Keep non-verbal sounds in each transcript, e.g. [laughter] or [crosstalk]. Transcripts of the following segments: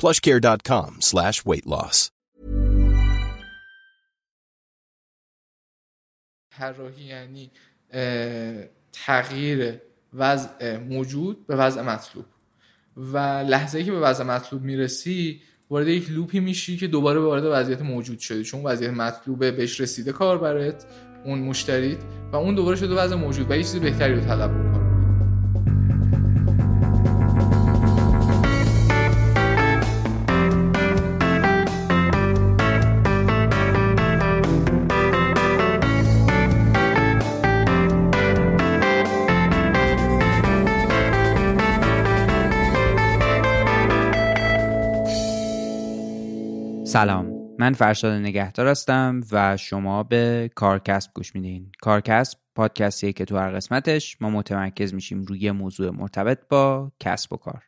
plushcare.com slash weight loss. یعنی تغییر وضع موجود به وضع مطلوب. و لحظه که به وضع مطلوب می‌رسی وارد یک لوپی میشی که دوباره وارد وضعیت موجود شدی. چون وضعیت مطلوبه بهش رسیده کار برات اون مشتریت و اون دوباره شده وضع موجود و یه چیز بهتری رو طلب می‌کنه. سلام. من فرشاد نگهدار هستم و شما به کارکسب گوش میدین. کارکسب پادکستیه که تو هر قسمتش ما متمرکز میشیم روی موضوع مرتبط با کسب و کار.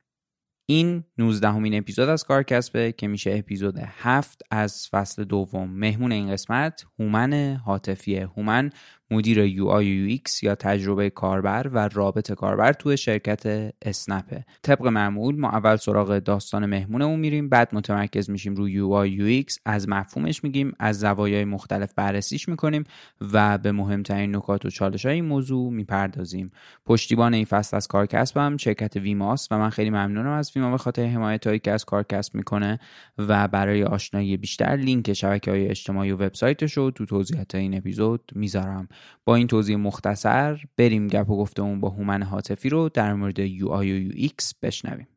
این 19 همین اپیزود از کارکسبه که میشه اپیزود هفت از فصل دوم. مهمون این قسمت هومن هاتفیه. هومن مدیر UI UX یا تجربه کاربر و رابط کاربر توی شرکت اسنپه طبق معمول ما اول سراغ داستان مهمونمون میریم بعد متمرکز میشیم روی UI UX. از مفهومش میگیم از زوایای مختلف بررسیش می‌کنیم و به مهمترین نکات و چالش های این موضوع می‌پردازیم. پشتیبان این فصل از کارکسبم شرکت ویماس و من خیلی ممنونم از ویما به خاطر حمایت هایی که از کارکسب می‌کنه و برای آشنایی بیشتر لینک شبکه های اجتماعی و وبسایتش رو تو توضیحات این اپیزود می‌ذارم. با این توضیح مختصر بریم گپ و گفتمون با هومن هاتفی رو در مورد UI و UX بشنویم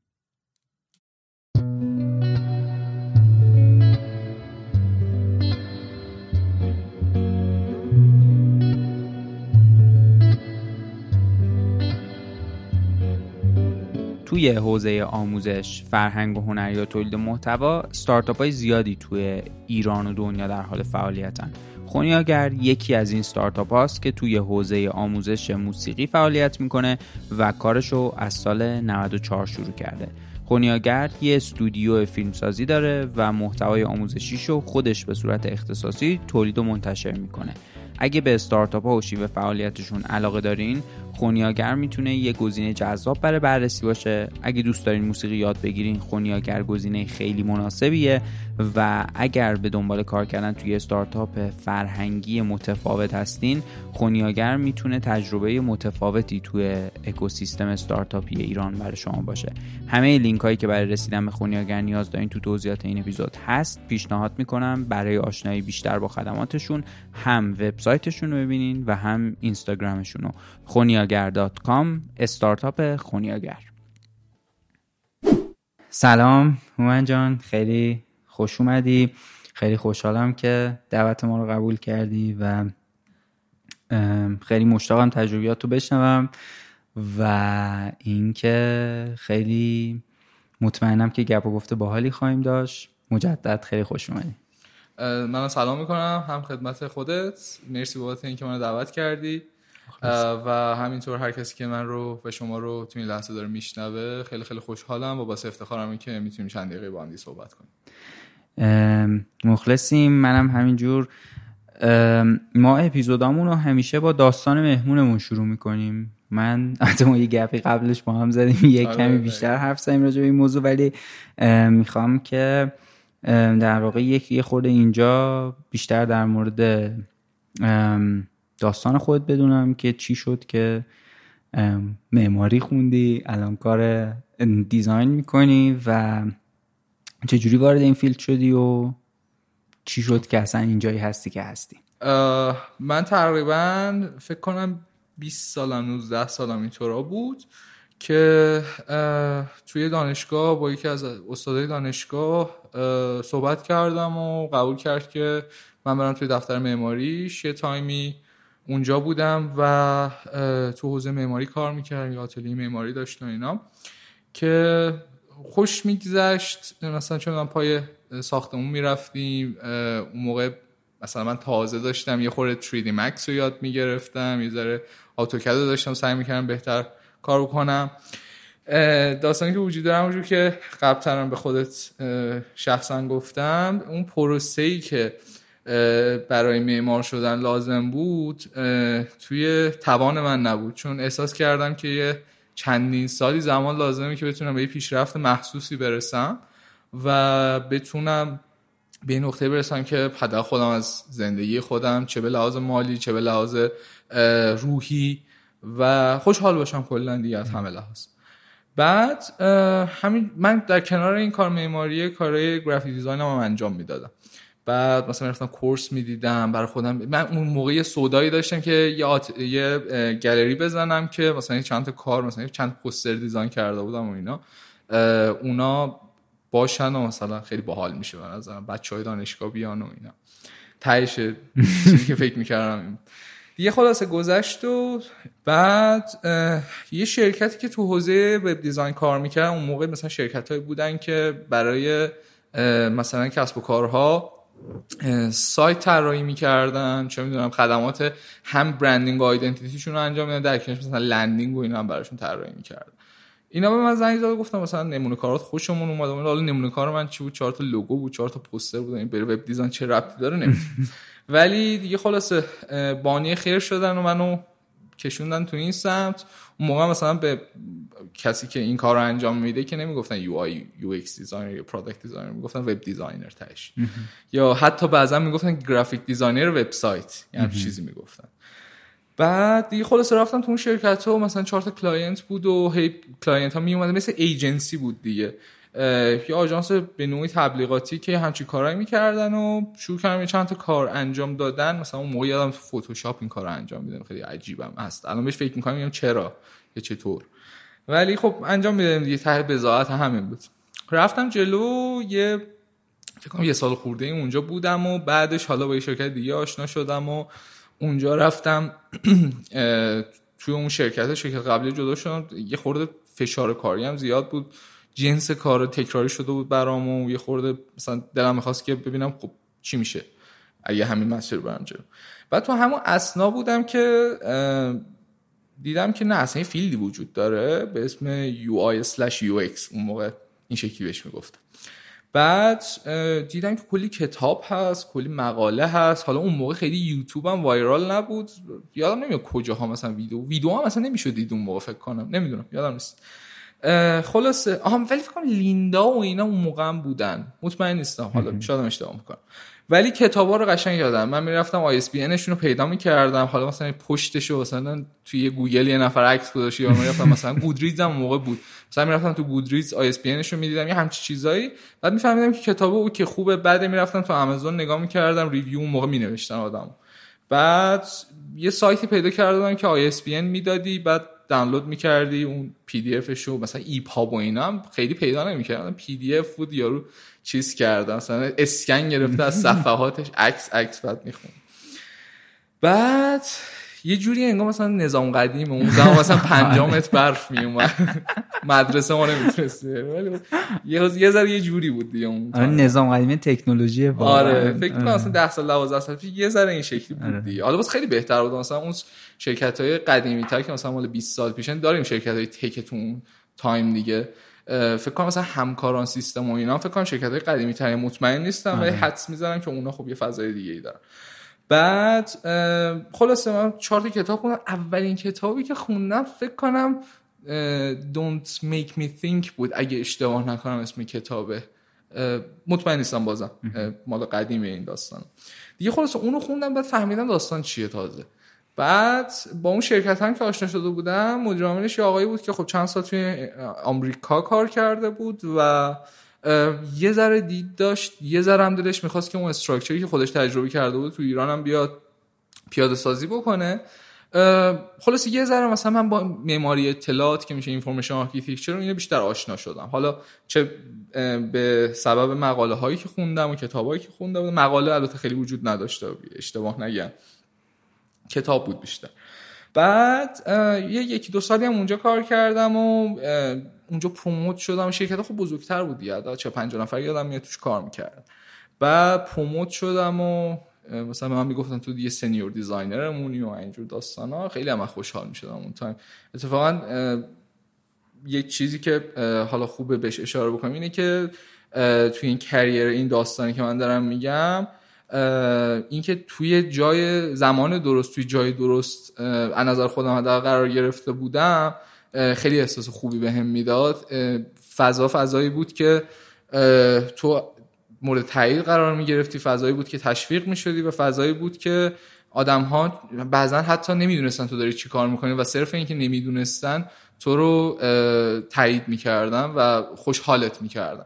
توی حوزه آموزش، فرهنگ و هنر یا تولید محتوا، استارتاپ های زیادی توی ایران و دنیا در حال فعالیتن. خونیاگر یکی از این استارتاپ هاست که توی حوزه آموزش موسیقی فعالیت می‌کنه و کارشو از سال 94 شروع کرده. خونیاگر یه استودیو فیلمسازی داره و محتوای آموزشیشو خودش به صورت اختصاصی تولید و منتشر می‌کنه. اگه به استارتاپ ها و شیوه فعالیتشون علاقه دارین خونیاگر می‌تونه یه گزینه جذاب برای بررسی باشه. اگه دوست دارین موسیقی یاد بگیرین خونیاگر گزینه خیلی مناسبیه و اگر به دنبال کار کردن توی استارتاپ فرهنگی متفاوت هستین خونیاگر می‌تونه تجربه متفاوتی توی اکوسیستم استارتاپی ایران برای شما باشه. همه لینک هایی که برای رسیدن به خونیاگر نیاز دارین تو توضیحات این اپیزود هست. پیشنهاد می‌کنم برای آشنایی بیشتر با خدماتشون هم وبسایتشون رو ببینین و هم اینستاگرامشون رو. خونیاگر.com استارتاپ خونیاگر. سلام هومن جان خیلی خوش اومدی. خیلی خوشحالم که دعوت ما رو قبول کردی و خیلی مشتاقم تجربیات رو بشنوم و اینکه خیلی مطمئنم که گپ و گفته باحالی خواهیم داشت. مجدد خیلی خوش اومدی. من سلام می‌کنم هم خدمت خودت. مرسی بابت اینکه منو دعوت کردی. و همینطور هر کسی که من رو و شما رو تو این لحظه داره میشنوه خیلی خیلی خوشحالم و باعث افتخارم که می‌تونیم چند دقیقه با هم صحبت کنیم. مخلصیم. منم همینجور ما اپیزودامون رو همیشه با داستان مهمونمون شروع می‌کنیم. من حتی ما یه گپی قبلش با هم زدیم. یه آره، کمی بیشتر حرف زدیم راجع به این موضوع ولی می‌خوام که در واقع یک یه خورده اینجا بیشتر در مورد داستان خود بدونم که چی شد که معماری خوندی الان کار دیزاین می‌کنی و چجوری وارد این فیلد شدی و چی شد که اصلا اینجایی هستی که هستی؟ من تقریبا فکر کنم 20 سالم 19 سالم اینطورا بود که توی دانشگاه با یکی از استادای دانشگاه صحبت کردم و قبول کرد که من برم توی دفتر معماریش. یه تایمی اونجا بودم و تو حوزه معماری کار می‌کردم یا آتلیه معماری داشت و اینا که خوش میگذشت. مثلا چون پای ساختمون می‌رفتیم اون موقع مثلا من تازه داشتم یه خورده 3D Max رو یاد می‌گرفتم یه ذره آتوکد رو داشتم سعی می‌کردم بهتر کار بکنم. داستانی که وجود دارم وجود که قبل به خودت شخصا گفتم اون پروسه که برای معمار شدن لازم بود توی توان من نبود. چون احساس کردم که یه چندین سالی زمان لازمه که بتونم به یه پیشرفت محسوسی برسم و بتونم به نقطه برسم که حداقل خودم از زندگی خودم چه به لحاظ مالی چه به لحاظ روحی و خوشحال باشم کلا دیگه از همه لحاظ. بعد همین من در کنار این کار معماری کارهای گرافیک دیزاین هم, انجام می‌دادم. بعد مثلا رفتم کورس می‌دیدم برای خودم. من اون موقع یه سودایی داشتم که یه, آت... یه گالری بزنم که مثلا چند تا کار مثلا چند پوستر دیزاین کرده بودم و اینا. اونا باشن و مثلا خیلی باحال میشه به نظرم. بچه های دانشگاه بیان و اینا. تهش که فکر می‌کردم دیگه خلاصه گذشت و بعد یه شرکتی که تو حوزه web design کار می‌کردن اون موقع مثلا شرکت بودن که برای مثلا کسب و کارها سایت طراحی می‌کردن چه می‌دونم خدمات هم branding و identity شون رو انجام میدن در کنارش مثلا landing و اینا هم براشون طراحی می‌کردن. اینا به من زنگ زد گفتن مثلا نمونه کارات خوشمون اومد. حالا نمونه کار من چی بود؟ چهار تا لوگو بود چهار تا پوستر بود. این بره وب دیزاین چه ربطی داره؟ نمی‌دونم. [laughs] ولی دیگه خلاصه بانی خیر شدن و منو کشوندن تو این سمت. اون موقع مثلا به کسی که این کار رو انجام میده که نمی‌گفتن UI UX designer یا product designer می‌گفتن web designer تهش یا حتی بعضا می‌گفتن graphic designer وبسایت یعنی چیزی می‌گفتن. بعد دیگه خلاصه رفتم تو اون شرکت ها و مثلا چهار تا client بود و هی client ها می مثل agency بود دیگه. یه آژانس به نوعی تبلیغاتی که همچین کارهایی می‌کردن و شروع کردم چند تا کار انجام دادن. مثلا اون موقع یادم تو فتوشاپ این کار انجام میدن خیلی عجیبم هست. الان بهش فکر می‌کنم چرا یا چطور. ولی خب انجام می‌دادم دیگه ته بزاعت همین بود. رفتم جلو. یه فکر کنم یه سال خورده اونجا بودم و بعدش حالا با یه شرکت دیگه آشنا شدم و اونجا رفتم. [clears throat] توی اون شرکت شرکت قبلی جدا شدم. یه خورده فشار کاری هم زیاد بود. جنس کار تکراری شده بود برام و یه خورده مثلا دلم می‌خواست که ببینم خب چی میشه اگه همین مسیر برم جلو. بعد تو همون اسنا بودم که دیدم که نه اصلا یه فیلدی وجود داره به اسم UI slash UX اون موقع این شکلی بهش می‌گفتم بعد دیدم که کلی کتاب هست کلی مقاله هست. حالا اون موقع خیلی یوتیوب هم وایرال نبود. یادم نمیاد کجاها مثلا ویدیو ویدیو هم مثلا نمی‌شد دید اون موقع فکر کنم. نمی‌دونم یادم نیست. خلاصه. آها ولی فکر کنم لیندا و اینا اون موقع هم بودن. مطمئن نیستم. حالا شاید اشتباه می‌کنم. ولی کتابا رو قشنگ یادم. من می‌رفتم ISBN رو پیدا می‌کردم. حالا مثلا پشتش رو مثلا توی گوگل یه نفر عکس گذاشته یا می‌رفتم. مثلا Goodreads هم موقع بود. مثلا می‌رفتم تو Goodreads ISBN رو می‌دیدم. یه همچی چیزایی. بعد میفهمیدم که کتابه او که خوبه. بعد می‌رفتم تو آمازون نگاه می‌کردم. review اون موقع مینوشتن آدم بعد یه سایتی پیدا کردم که ISBN می‌دادی. بعد دانلود می‌کردی اون PDF ش رو مثلا EPUB و اینا هم خیلی پیدا نمی‌کردم PDF بود یارو چیز کرده مثلا اسکن گرفته از [laughs] صفحاتش عکس عکس بعد میخون بعد یه جوری انگار مثلا نظام قدیم اون زمان مثلا 5 متر برف می اومد [laughs] مدرسه ما نمی‌تونست ولی یه یه ذره یه جوری بود دیگه اون آره نظام قدیم تکنولوژی آره فکر کنم مثلا 10 سال 12 سال پیش یه ذره این شکلی بود آره. دیگه. حالا بس خیلی بهتر بود. مثلا اون شرکت های قدیمی تر که مثلا مال 20 سال پیشن داریم شرکت های تکتون تایم دیگه. فکر کنم مثلا همکاران سیستم و اینا فکر کنم شرکت های قدیمی ترین مطمئن نیستم ولی آره. حدس می‌زنم که اونا خب یه فضای دیگه ای دارن. بعد خلاصه من چهار تا کتاب خوندم. اولین کتابی که خوندم فکر کنم Don't Make Me Think بود. اگه اشتباه نکنم اسم کتابه. مطمئن نیستم بازم. مال قدیمه این داستان. دیگه خلاصه اونو خوندم بعد فهمیدم داستان چیه تازه. بعد با اون شرکت هم که آشنا شده بودم مدیر عاملش یه آقایی بود که خب چند سال توی آمریکا کار کرده بود و یه ذره دید داشت یه ذره هم دلش می‌خواست که اون structure ی که خودش تجربه کرده بود تو ایران هم بیاد پیاده سازی بکنه. خلاصه یه ذره مثلا من با معماری اطلاعات که میشه information architecture اینو بیشتر آشنا شدم. حالا چه به سبب مقاله هایی که خوندم و کتابایی که خوندم مقاله البته خیلی وجود نداشته اشتباه نگم. کتاب بود بیشتر. بعد یه یکی دو سالی هم اونجا کار کردم و اونجا promote شدم شرکت خب بزرگتر بود یاد چه پنج نفر یادم میاد توش کار می‌کردم بعد promote شدم و مثلا من می‌گفتن تو یه senior designer مونی و اینجور داستان ها خیلی هم خوشحال می‌شدم اون time اتفاقا یه چیزی که حالا خوبه بهش اشاره بکنم اینه که توی این کریر این داستانی که من دارم میگم اینکه توی جای زمان درست توی جای درست از نظر خودم در قرار گرفته بودم خیلی احساس خوبی به هم می‌داد فضا فضایی بود که تو مورد تایید قرار می گرفتی فضایی بود که تشویق می شدی و فضایی بود که آدم ها بعضا حتی نمی‌دونستن تو داری چی کار می‌کنی و صرف اینکه نمی‌دونستن تو رو تایید می‌کردن و خوشحالت می‌کردن.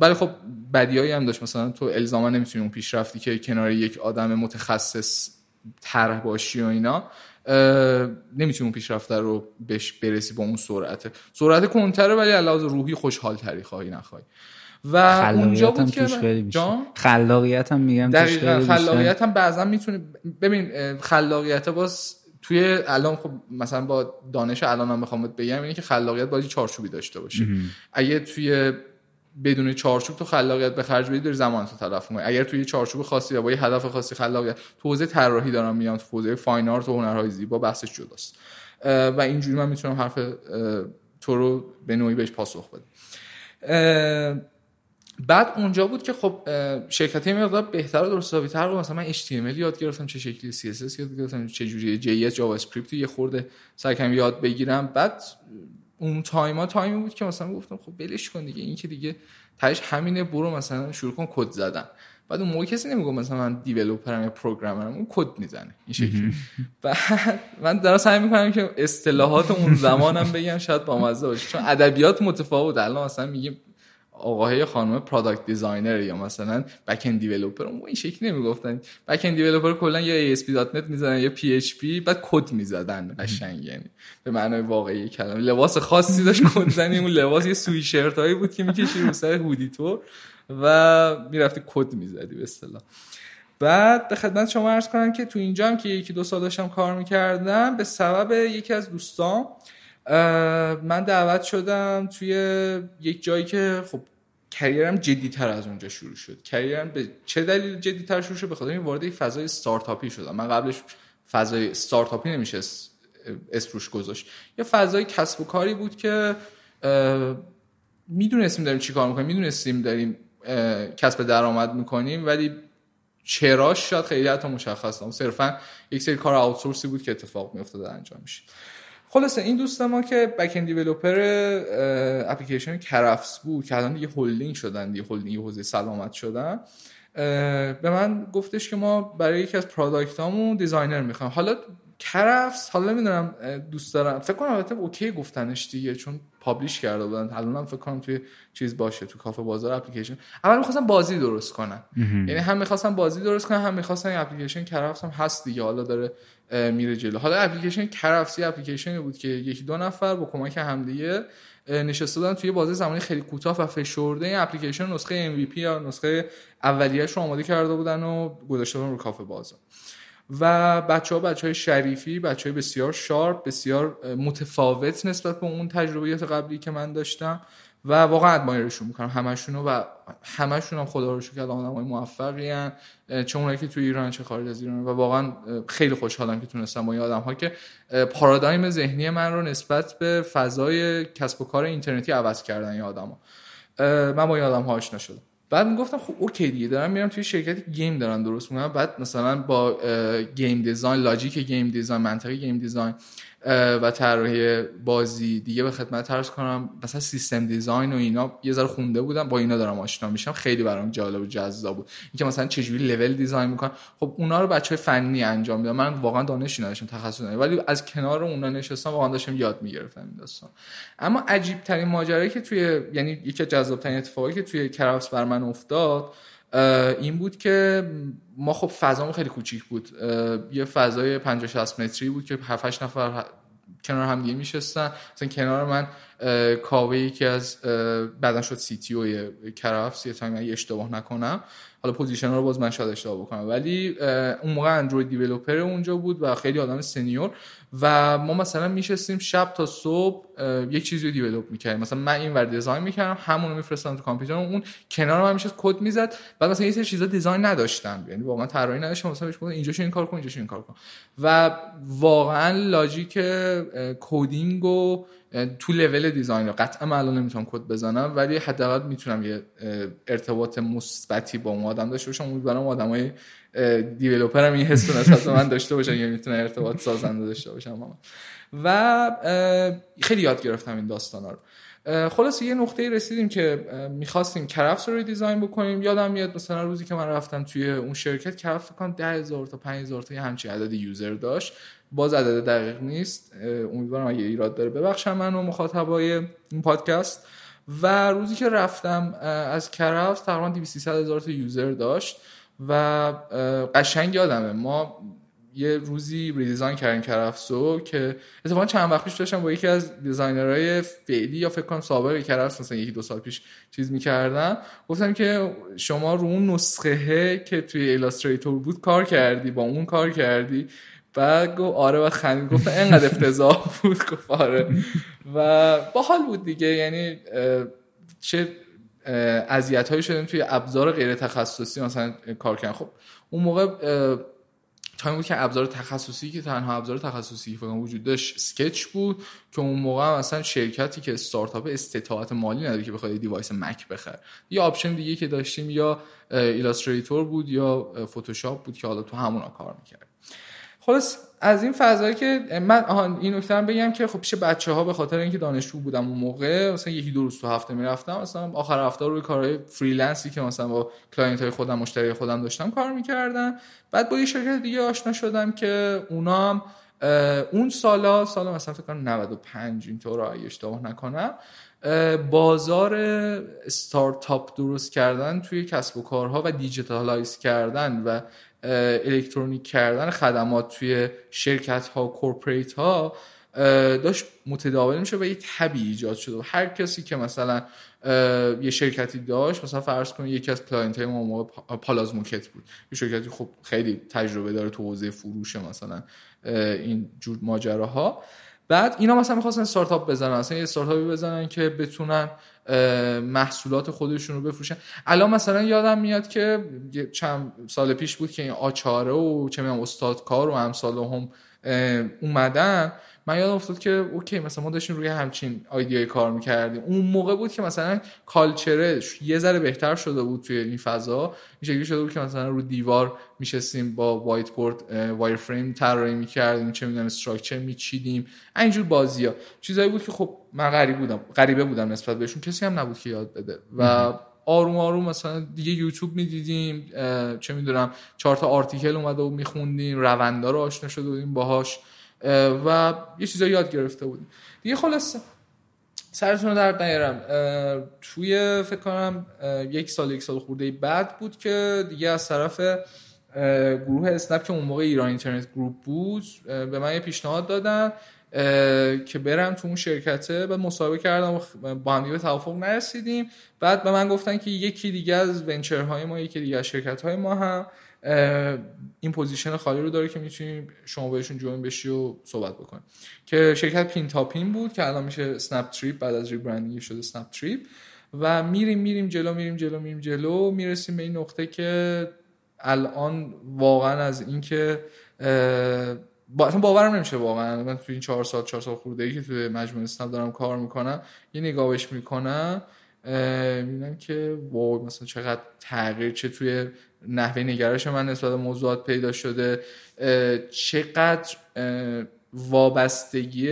ولی خب بدیایی هم داشت. مثلا تو الزاما نمی‌تونی اون پیشرفتی که کنار یک آدم متخصص طرح باشی و اینا. نمی‌تونی اون پیشرفته رو بهش برسی با اون سرعته سرعت کنتره ولی علاوه روحی خوشحال تری خواهی نخواهی. و اونجا بود که خلاقیت هم میگم دقیقا خلاقیت هم بعضا می‌تونه ببین خلاقیت باز توی الان خب مثلا با دانش الان هم بخوام بگم اینه که خلاقیت باید چارچوبی داشته باشه اگه توی بدون چارچوب تو خلاقیت به خرج بدی داری زمان تو تلف کنی اگر توی چارچوب خاصی یا با یه هدف خاصی خلاقیت تو حوزه طراحی دارم میام تو حوزه فاین آرت و هنرهای زیبا بحثش جداست. و اینجوری من می‌تونم حرف تو رو به نوعی بهش پاسخ بدم. بعد اونجا بود که خب شرکتی مقدار بهتر و درست تر بود. مثلا من HTML یاد گرفتم چه شکلی CSS یاد گرفتم چه جوری JS JavaScript یه خورده سعی کردم یاد بگیرم. بعد اون time ا time ی بود که مثلا گفتم خب ولش کن دیگه این که دیگه تهش همینه برو مثلا شروع کن کد زدن. بعد اون موقع کسی نمیگه مثلا من developer م یا programmer م اون کد می‌زنه. این شکلی. [laughs] بعد من دارم سعی می‌کنم که اصطلاحات اون زمانم بگم شاید با مزه باشه. چون ادبیات متفاوت. الان مثلا میگیم آقای خانم product designer یا مثلا backend developer اون این شکلی نمی‌گفتن. backend developer کلا یا ASP.NET می‌زدن یا PHP بعد کد می‌زدن قشنگ یعنی به معنای واقعی کلمه. لباس خاصی داشت کد زنی اون لباس یه سویشرت هایی بود که می‌کشی رو سر hoodie تو و می‌رفتی کد می‌زدی به اصطلاح. بعد به خدمت شما عرض کنم که تو اینجا هم که یکی دو سال داشتم کار می‌کردم به سبب یکی از دوستان من دعوت شدم توی یک جایی که خب کریرم جدی تر از اونجا شروع شد. کریرم به چه دلیل جدی تر شروع شد؟ به خاطر این وارد فضای استارتاپی شدم. من قبلش فضای استارتاپی نمیشه اسپروش گذاشت. یه فضای کسب و کاری بود که می‌دونستیم داریم چی کار می‌کنیم می‌دونستیم داریم کسب درآمد می‌کنیم ولی چراش شاید خیلی حتی مشخص نبود. صرفا یک سری کار outsource ی بود که اتفاق میافتاد انجام میشه خلاصه این دوست ما که backend developer اپلیکیشن کرفس بود که الان دیگه هولدینگ شدن دیگه هولدینگ حوزه سلامت شدن. به من گفتش که ما برای یکی از product هامون designer می‌خوایم. حالا کرفس حالا نمی‌دونم دوست دارم. فکر کنم البته okay گفتنش دیگه چون publish کرده بودن. الانم فکر کنم توی چیز باشه تو کافه بازار اپلیکیشن. اول می‌خواستم بازی درست کنن یعنی هم می‌خواستم بازی درست کنن هم می‌خواستم اپلیکیشن کرفس هم هست دیگه. حالا داره میره جلو. حالا اپلیکیشن کرفسی اپلیکیشنی بود که یکی دو نفر با کمک همدیگه نشسته بودن توی بازی زمانی خیلی کوتاه و فشرده. این اپلیکیشن نسخه MVP یا نسخه اولیه‌اش رو آماده کرده بودن و گذاشته بودن رو کافه بازار. و بچه ها بچه های شریفی بچه های بسیار شارپ بسیار متفاوت نسبت به اون تجربیات قبلی که من داشتم و واقعا ادمایرشون می‌کنم. همشون و همشون هم خدا رو شکر آدمای موفقی ان چه اونایی که تو ایران چه خارج از ایران. و واقعا خیلی خوشحالم که تونستم با این آدم ها که پارادایم ذهنی من رو نسبت به فضای کسب و کار اینترنتی عوض کردن این آدما من با این آدم ها آشنا شدم. بعد می‌گفتم خب okay دیگه دارم میرم توی شرکتی game دارن درست می‌کنن. بعد مثلا با game design logic game design منطق game design و طراحی بازی دیگه به خدمتت عرض کنم. مثلا system design و اینا یه ذره خونده بودم با اینا دارم آشنا میشم. خیلی برام جالب و جذاب بود. اینکه مثلا چجوری level design می‌کنن. خب اونا رو بچه فنی انجام میدن. من واقعا دانشی نداشتم تخصص نداشتم. ولی از کنار اونا نشستم واقعا داشتم یاد می‌گرفتم این داستان. اما عجیب ترین ماجرایی که توی یعنی یکی از جذاب ترین اتفاقی که توی کرافس بر من افتاد این بود که ما خب فضامون خیلی کوچیک بود. یه فضای 50 60 متری بود که 7 نفر کنار هم دیگه میشستن. مثلا کنار من کاوه یکی از بعدا شد سی تی او کرفس یه time اشتباه نکنم. حالا position رو باز من شاید اشتباه بکنم. ولی اون موقع Android developer اونجا بود و خیلی آدم senior و ما مثلا میشستیم شب تا صبح یک چیزی رو develop می‌کردیم. مثلا من این ور design می‌کردم همون رو میفرستم تو کامپیوتر اون کنار من میشست کد می‌زد بعد مثلا یه سری چیزا design نداشتم. یعنی واقعا طراحی نداشتم مثلا بهش اینجا این کار کن اینجا این کار کن. و واقعا logic coding و تو level design قطعا من الان نمی‌تونم کد بزنم ولی حداقل می‌تونم یه ارتباط مثبتی با اون آدم داشته باشم. امیدوارم آدمای developer هم این حس نسبت من داشته باشن یا می‌تونه ارتباط سازنده داشته باشم. و خیلی یاد گرفتم این داستانا رو. خلاصه یه نقطه رسیدیم که می‌خواستیم کرفس رو design بکنیم. یادم میاد مثلا روزی که من رفتم توی اون شرکت کرفس کن ده هزار تا پنج هزار تا یه همچین عدد user داشت. باز عدد دقیق نیست. امیدوارم اگه ایراد داره ببخشن من و مخاطبای این پادکست. و روزی که رفتم از کرفس تقریبا 200 هزار تا user داشت و قشنگ یادمه. ما یه روزی redesign کردیم کرفسو که اتفاقا چند وقت پیش داشتم با یکی از designer های فعلی یا فکر کنم سابق کرفس مثلا یکی دو سال پیش چیز می‌کردم. گفتم که شما رو اون نسخه که توی Illustrator بود کار کردی با اون کار کردی. بعد گفت آره و خندید گفت انقدر افتضاح بود. گفت آره. و باحال بود دیگه. یعنی چه اذیت هایی شدیم توی ابزار غیر تخصصی. مثلا کار کردن. خب اون موقع time بود که ابزار تخصصی که تنها ابزار تخصصی فکر وجود داشت اسکچ بود که اون موقع مثلا شرکتی که استارتاپ استطاعت مالی نداره که بخواد device مک بخره. یا option دیگه که داشتیم یا ایلاستریتور بود یا فتوشاپ بود که حالا تو همونا کار می‌کرد. خلاص از این فضایی که من آها این نکته بگم که خب پیش بچه ها به خاطر اینکه دانشجو بودم اون موقع مثلا یکی دو روز تو هفته می‌رفتم مثلا آخر هفته روی کارهای freelance ی که مثلا با client های خودم مشتری خودم داشتم کار می‌کردم. بعد با یه شرکت دیگه آشنا شدم که اونا هم اون سالا سال مثلا فکر کنم 95 اینطور اشتباه نکنم بازار استارتاپ درست کردن توی کسب و کارها و digitalize کردن و الکترونیک کردن خدمات توی شرکت ها corporate ها داشت متداول میشه و یه تبی ایجاد شده و هر کسی که مثلا یه شرکتی داشت مثلا فرض کنید یکی از client های ما موقع پالاز موکت بود. یه شرکتی خب خیلی تجربه داره تو حوزه فروش مثلا این جور ماجراها. بعد اینا مثلا می‌خواستن استارتاپ بزنن مثلا یه استارتاپی بزنن که بتونن محصولات خودشون رو بفروشن. الان مثلا یادم میاد که چند سال پیش بود که این آچاره و چه می‌دونم استادکار و امثالهم اومدن. من یادم افتاد که okay مثلا ما داشتیم روی همچین idea ی کار می‌کردیم. اون موقع بود که مثلا culture ش یه ذره بهتر شده بود توی این فضا. این شکلی شده بود که مثلا رو دیوار میشستیم با whiteboard wireframe طراحی می‌کردیم چه می‌دونم structure میچیدیم. اینجور بازی ها چیزایی بود که خب من غریب بودم غریبه بودم نسبت بهشون. کسی هم نبود که یاد بده. و آروم آروم مثلا دیگه یوتیوب می‌دیدیم چه می‌دونم چهار تا آرتیکل اومده و میخوندیم روندا رو آشنا شده بودیم باهاش. و یه چیزا یاد گرفته بودیم. دیگه خلاص سرتون رو درد نیارم. توی فکر کنم یک سال یک سال خورده بعد بود که دیگه از طرف گروه اسنپ که اون موقع ایران اینترنت گروپ بود به من یه پیشنهاد دادن که برم تو اون شرکته. بعد مصاحبه کردم و با هم به توافق نرسیدیم. بعد به من گفتن که یکی دیگه از venture های ما یکی دیگه از شرکت های ما هم. این position خالی رو داره که می‌تونیم شما بهشون join بشی و صحبت بکنیم که شرکت پین تا پین بود که الان میشه اسنپ تریپ بعد از rebranding شده اسنپ تریپ و میریم میریم جلو میریم جلو میریم جلو. می‌رسیم به این نقطه که الان واقعا از اینکه با... اصلا باورم نمیشه واقعا. من توی این چهار سال چهار سال خورده ای که توی مجموعه اسنپ دارم کار می‌کنم یه نگاهش می‌کنم می‌بینم که واو مثلا چقدر تغییر چه توی نحوه نگرش من نسبت موضوعات پیدا شده چقدر وابستگی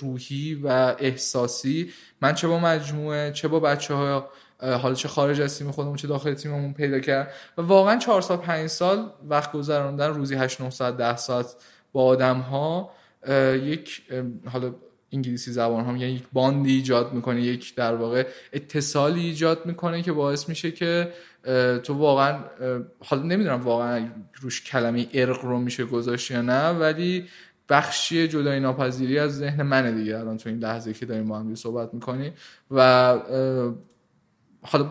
روحی و احساسی. من چه با مجموعه چه با بچه ها حالا چه خارج از تیم خودمون چه داخل تیممون پیدا کرد. و واقعا چهار سال پنج سال وقت گذراندن روزی 8 9 ساعت 10 ساعت با آدم ها یک حالا انگلیسی زبان هم یعنی یک باندی ایجاد می‌کنه یک در واقع اتصالی ایجاد می‌کنه که باعث میشه که تو واقعا حالا نمی‌دونم واقعا روش کلمه ارق رو میشه گذاشت یا نه ولی بخشی جدای ناپذیری از ذهن منه دیگه الان تو این لحظه که داریم با هم صحبت می‌کنیم. و حالا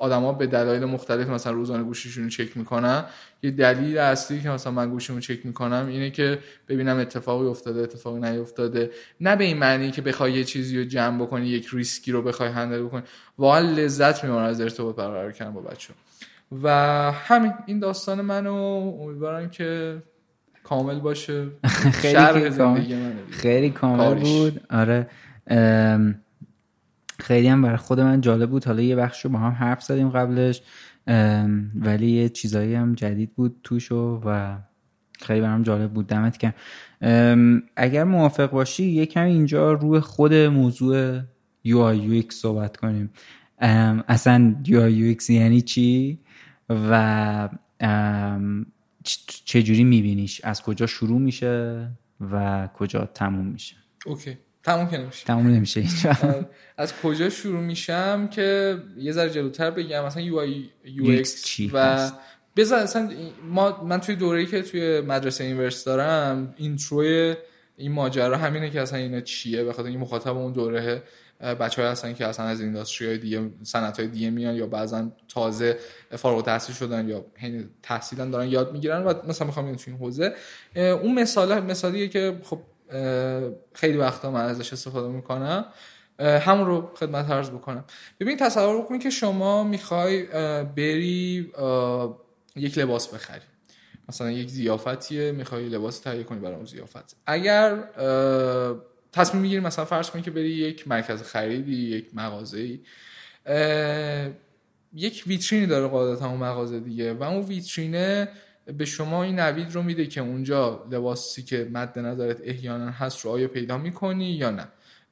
آدما به دلایل مختلف مثلا روزانه گوشیشون رو چک می‌کنن. یه دلیل اصلی که مثلا من گوشیمو چک می‌کنم اینه که ببینم اتفاقی افتاده اتفاقی نیفتاده. نه به این معنی که بخوای یه چیزی رو جمع بکنی یک ریسکی رو بخوای هندل بکنی. واقعا لذت می‌برم از ارتباط برقرار کردن با بچه و همین این داستان منو امیدوارم که کامل باشه. [laughs] خیلی کامل. خیلی کامل بود. آره خیلی هم برای خود من جالب بود. حالا یه بخش رو با هم حرف زدیم قبلش ولی یه چیزایی هم جدید بود توش و خیلی برام جالب بود. دمت کم اگر موافق باشی یکم اینجا روی خود موضوع UI UX صحبت کنیم. اصلا UI UX یعنی چی؟ و چجوری میبینیش؟ از کجا شروع میشه و کجا تموم میشه؟ Okay. تموم که نمیشه. تموم نمیشه [laughs] از کجا شروع میشم که یه ذره جلوتر بگم مثلا UI UX چی و بذار اصلا ما من توی دوره‌ای که توی مدرسه اینورس دارم intro این ماجرا همینه که اصلا اینا چیه بخاطر اینکه مخاطب اون دوره بچه های هستن که اصلا از industry های دیگه صنعت های دیگه میان یا بعضا تازه فارغ تحصیل شدن یا تحصیلا دارن یاد می‌گیرن و مثلا می‌خوام توی این حوزه. اون مثال مثالیه که خب خیلی وقتا من ازش استفاده می‌کنم. همون رو خدمت عرض بکنم. ببین تصور بکنید که شما می‌خوای بری یک لباس بخری. مثلا یک زیافتیه می‌خوای لباس تهیه کنی برای اون زیافت اگر تصمیم می‌گیری مثلا فرض کنی که بری یک مرکز خریدی یک مغازه یک ویترینی داره قاعدتا اون مغازه دیگه و اون ویترینه به شما این نوید رو میده که اونجا لباسی که مد نظرت احیانا هست رو آیا پیدا می‌کنی یا نه.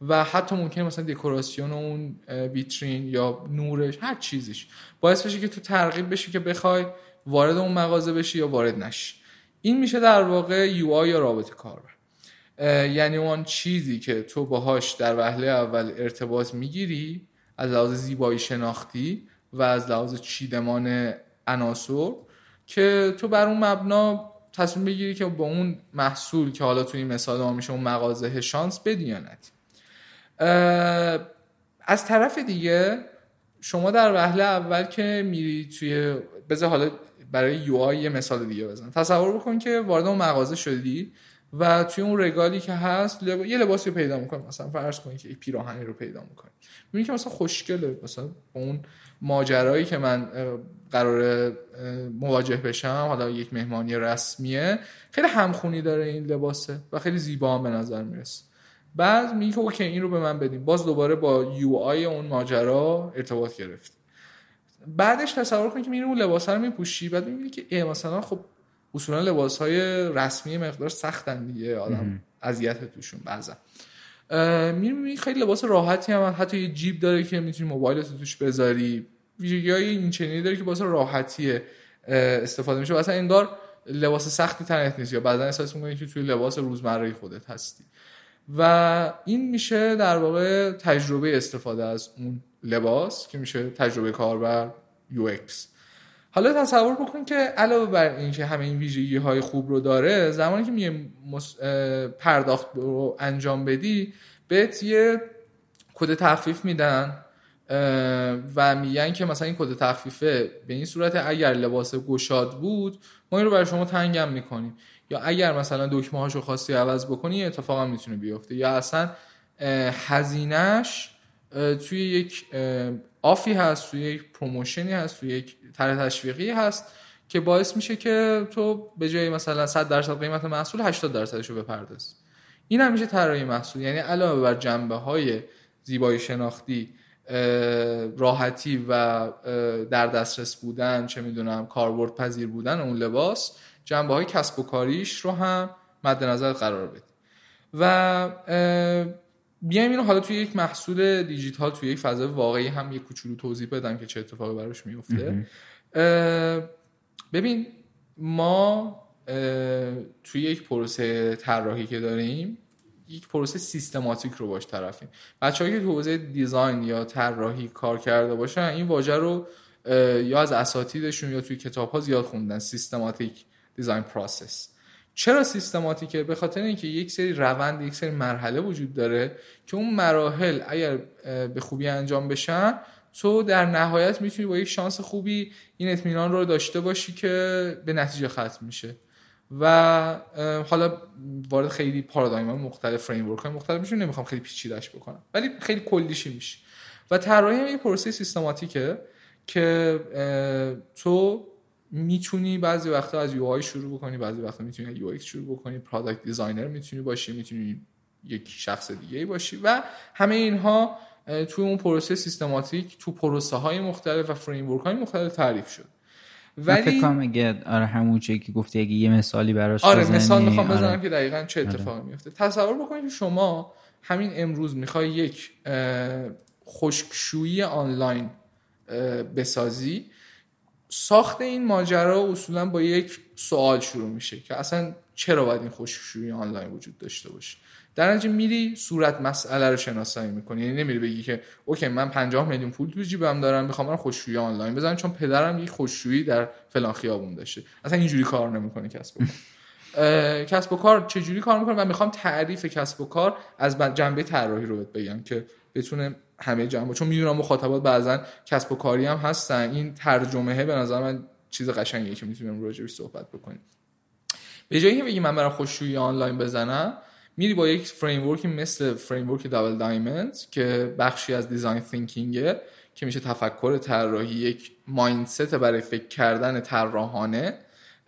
و حتی ممکنه مثلا دکوراسیون اون ویترین یا نورش هر چیزیش باعث بشه که تو ترغیب بشی که بخوای وارد اون مغازه بشی یا وارد نشی. این میشه در واقع یو آی یا رابط کاربر. یعنی اون چیزی که تو باهاش در وهله اول ارتباط می‌گیری از لحاظ زیبایی شناختی و از لحاظ چیدمان عناصر که تو بر اون مبنا تصمیم بگیری که با اون محصول که حالا توی این مثال ما میشه اون مغازه شانس بدی از طرف دیگه شما در وهله اول که میری توی بذار حالا برای یو یه مثال دیگه بزن تصور بکن که وارد اون مغازه شدی و توی اون رگالی که هست یه لباسی رو پیدا می‌کنی مثلا فرض کنی که پیراهنی رو پیدا می‌کنی می‌بینی که مثلا خوشگله. مثلا اون ماجرایی که من قرار مواجه بشم حالا یک مهمانی رسمیه خیلی همخونی داره این لباسه و خیلی زیبا هم به نظر می‌رسه. بعد میگه که اوکی این رو به من بدیم باز دوباره با یو آی اون ماجرا ارتباط گرفت. بعدش تصور کن که میری اون لباس رو میپوشی. بعد می‌بینی که مثلا خب اصولا لباس های رسمی مقدار سختن دیگه آدم. اذیت توشون بعضا. می‌بینی خیلی لباس راحتی هم حتی یه جیب داره که می‌تونی موبایلت توش بذاری. ویژگی های این چنینی داره که باعث راحتی استفاده میشه. اصلا انگار لباس سختی تنت نیست یا بعدا احساس می‌کنی که توی لباس روزمره خودت هستی. و این میشه در واقع تجربه استفاده از اون لباس که میشه تجربه کاربر UX حالا تصور بکن که علاوه بر اینکه همه این ویژگی های خوب رو داره زمانی که میگه پرداخت رو انجام بدی بهت یه کد تخفیف میدن و میگن که مثلا این کد تخفیفه. به این صورت اگر لباس گشاد بود ما این رو برای شما تنگم می‌کنیم. یا اگر مثلا دکمه هاشو خواستی عوض بکنی اتفاقا می‌تونه بیفته. یا اصلا هزینهش توی یک off ی هست توی یک promotion ی هست توی یک طرح تشویقی هست که باعث میشه که تو به جای مثلا 100 درصد قیمت محصول 80 درصدش رو بپرداز. این هم میشه طراحی محصول. یعنی علاوه بر جنبه های زیبایی شناختی راحتی و در دسترس بودن چه می‌دونم کاربرد پذیر بودن اون لباس جنبه های کسب و کاریش رو هم مد نظر قرار بدی. و بیایم اینو حالا توی یک محصول دیجیتال توی یک فضای واقعی هم یک کوچولو توضیح بدم که چه اتفاقی براش میفته. ببین ما توی یک پروسه طراحی که داریم یک پروسه سیستماتیک رو باش طرفیم. بچه‌هایی که تو حوزه design یا طراحی کار کرده باشن این واژه رو یا از اساتیدشون یا توی کتاب ها زیاد خوندن. Systematic design process. چرا سیستماتیکه؟ به خاطر اینکه یک سری روند یک سری مرحله وجود داره که اون مراحل اگر به خوبی انجام بشن تو در نهایت می‌تونی با یک شانس خوبی این اطمینان رو داشته باشی که به نتیجه ختم میشه. و حالا وارد خیلی پارادایم مختلف framework های مختلف میشه نمی‌خوام خیلی پیچیدش بکنم ولی خیلی کلیشه‌ای میشه. و طراحی یک پروسه سیستماتیکه که تو می‌تونی بعضی وقتا از UX شروع بکنی بعضی وقتا می‌تونی از UI شروع بکنی product designer می‌تونی باشی می‌تونی یک شخص دیگه باشی و همه اینها توی اون پروسه سیستماتیک تو پروسه های مختلف و فریم های مختلف تعریف شد ولی فکر اگه آره همون چیزی که گفتی اگه یه مثالی براش آره بزنی. مثال می‌خوام بزنم آره. که دقیقا چه آره. اتفاقی آره. میفته تصور بکنید که شما همین امروز می‌خوای یک خشکشویی آنلاین بسازی ساخت این ماجرا اصولا با یک سوال شروع میشه که اصلا چرا باید این خشکشویی آنلاین وجود داشته باشه؟ در نتیجه میری صورت مسئله رو شناسایی می‌کنی. یعنی نمیری بگی که اوکی من 50 میلیون پول تو جیبم دارم می‌خوام من خوششویی آنلاین بزنم چون پدرم یک خوششویی در فلان خیابون داشته. اصلا اینجوری کار نمی‌کنه کسب [laughs] کسب و کار چجوری کار می‌کنه؟ من می‌خوام تعریف کسب و کار از جنبه طراحی رو بگم که بتونه همه جنبه چون می‌دونم مخاطبات بعضا کسب و کاری هم هستن. این ترجمه به نظر من چیز قشنگیه که می‌تونیم راجعش صحبت بکنیم. به جایی که بگی من برم خشکشویی آنلاین بزنم میری با یک فریم مثل framework double diamond که بخشی از design thinking ه که میشه تفکر طراحی یک mindset برای فکر کردن طراحانه.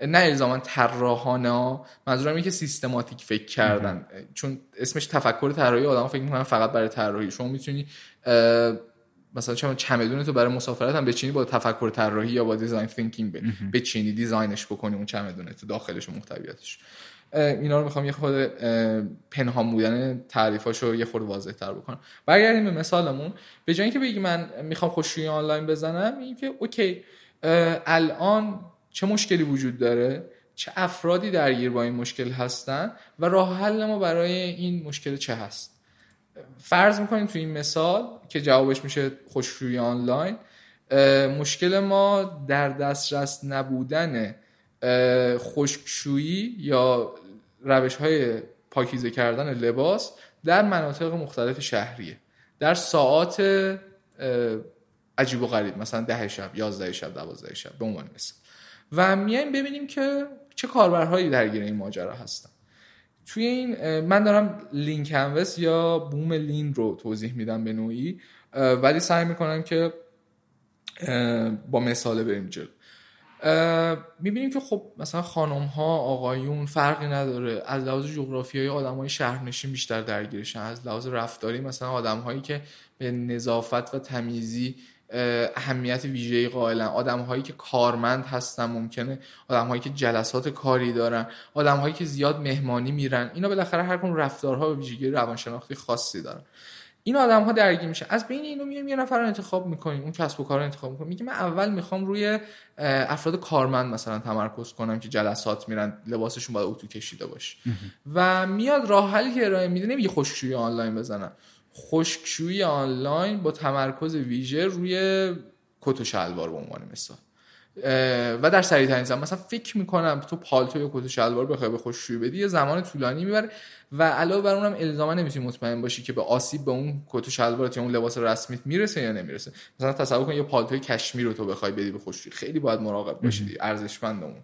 نه الزاما طراحانه منظورم اینه که سیستماتیک فکر کردن. چون اسمش تفکر طراحی آدم فکر می‌کنن فقط برای طراحی. شما می‌تونی مثلا چون چمدون تو برای مسافرت هم بچینی با تفکر طراحی یا با design thinking بچینی design ش بکنی اون چمدونه تو داخلش و محتویاتش. اینا رو می‌خوام یه خود پنهان بودن تعریفاشو یه خورده واضح تر بکنم. برگردیم به مثالمون. به جای اینکه بگی من می‌خوام خوشویی آنلاین بزنم این که اوکی الان چه مشکلی وجود داره؟ چه افرادی درگیر با این مشکل هستن؟ و راه حل ما برای این مشکل چه هست؟ فرض می‌کنیم تو این مثال که جوابش میشه خوشروی آنلاین مشکل ما در دسترس نبودن خشکشویی یا روش های پاکیزه کردن لباس در مناطق مختلف شهریه. در ساعات عجیب و غریب مثلا ده شب یازده شب دوازده شب به عنوان مثال. و میایم ببینیم که چه کاربرهایی درگیر این ماجرا هستن. توی این من دارم لینک کنوس یا بوم لین رو توضیح میدم به نوعی ولی سعی می‌کنم که با مثال بریم جلو. می‌بینیم که خب مثلا خانم ها آقایون فرقی نداره. از لحاظ جغرافیایی آدم های شهرنشین بیشتر درگیرشن. از لحاظ رفتاری مثلا آدم هایی که به نظافت و تمیزی اهمیت ویژه‌ای قائلن. آدم هایی که کارمند هستن ممکنه آدم هایی که جلسات کاری دارن آدم هایی که زیاد مهمانی میرن اینا بالاخره هر کدوم رفتارها و ویژگی روانشناختی خاصی دارن. این آدم ها درگیر میشه از بین اینو میایم یه نفر رو انتخاب می‌کنیم اون کسب و کار رو انتخاب می‌کنیم. میگه من اول می‌خوام روی افراد کارمند مثلا تمرکز کنم که جلسات میرن لباسشون باید اتو کشیده باشه. و میاد راه حلی که ارائه میده نمیگه خشکشویی آنلاین بزنم خشکشویی آنلاین با تمرکز ویژه روی کت و شلوار به عنوان مثال. و در سریع ترین زمان مثلا فکر می‌کنم تو پالتو یا کت شلوار بخوای به خوششویی بدی یه زمان طولانی می‌بره و علاوه بر اونم الزاما نمی‌تونی مطمئن باشی که به آسیب به اون کت و شلوارت یا اون لباس رسمیت می‌رسه یا نمی‌رسه. مثلا تصور کن یه پالتوی کشمیر رو تو بخوای بدی به خشکشویی خیلی باید مراقب باشی ارزشمند اون.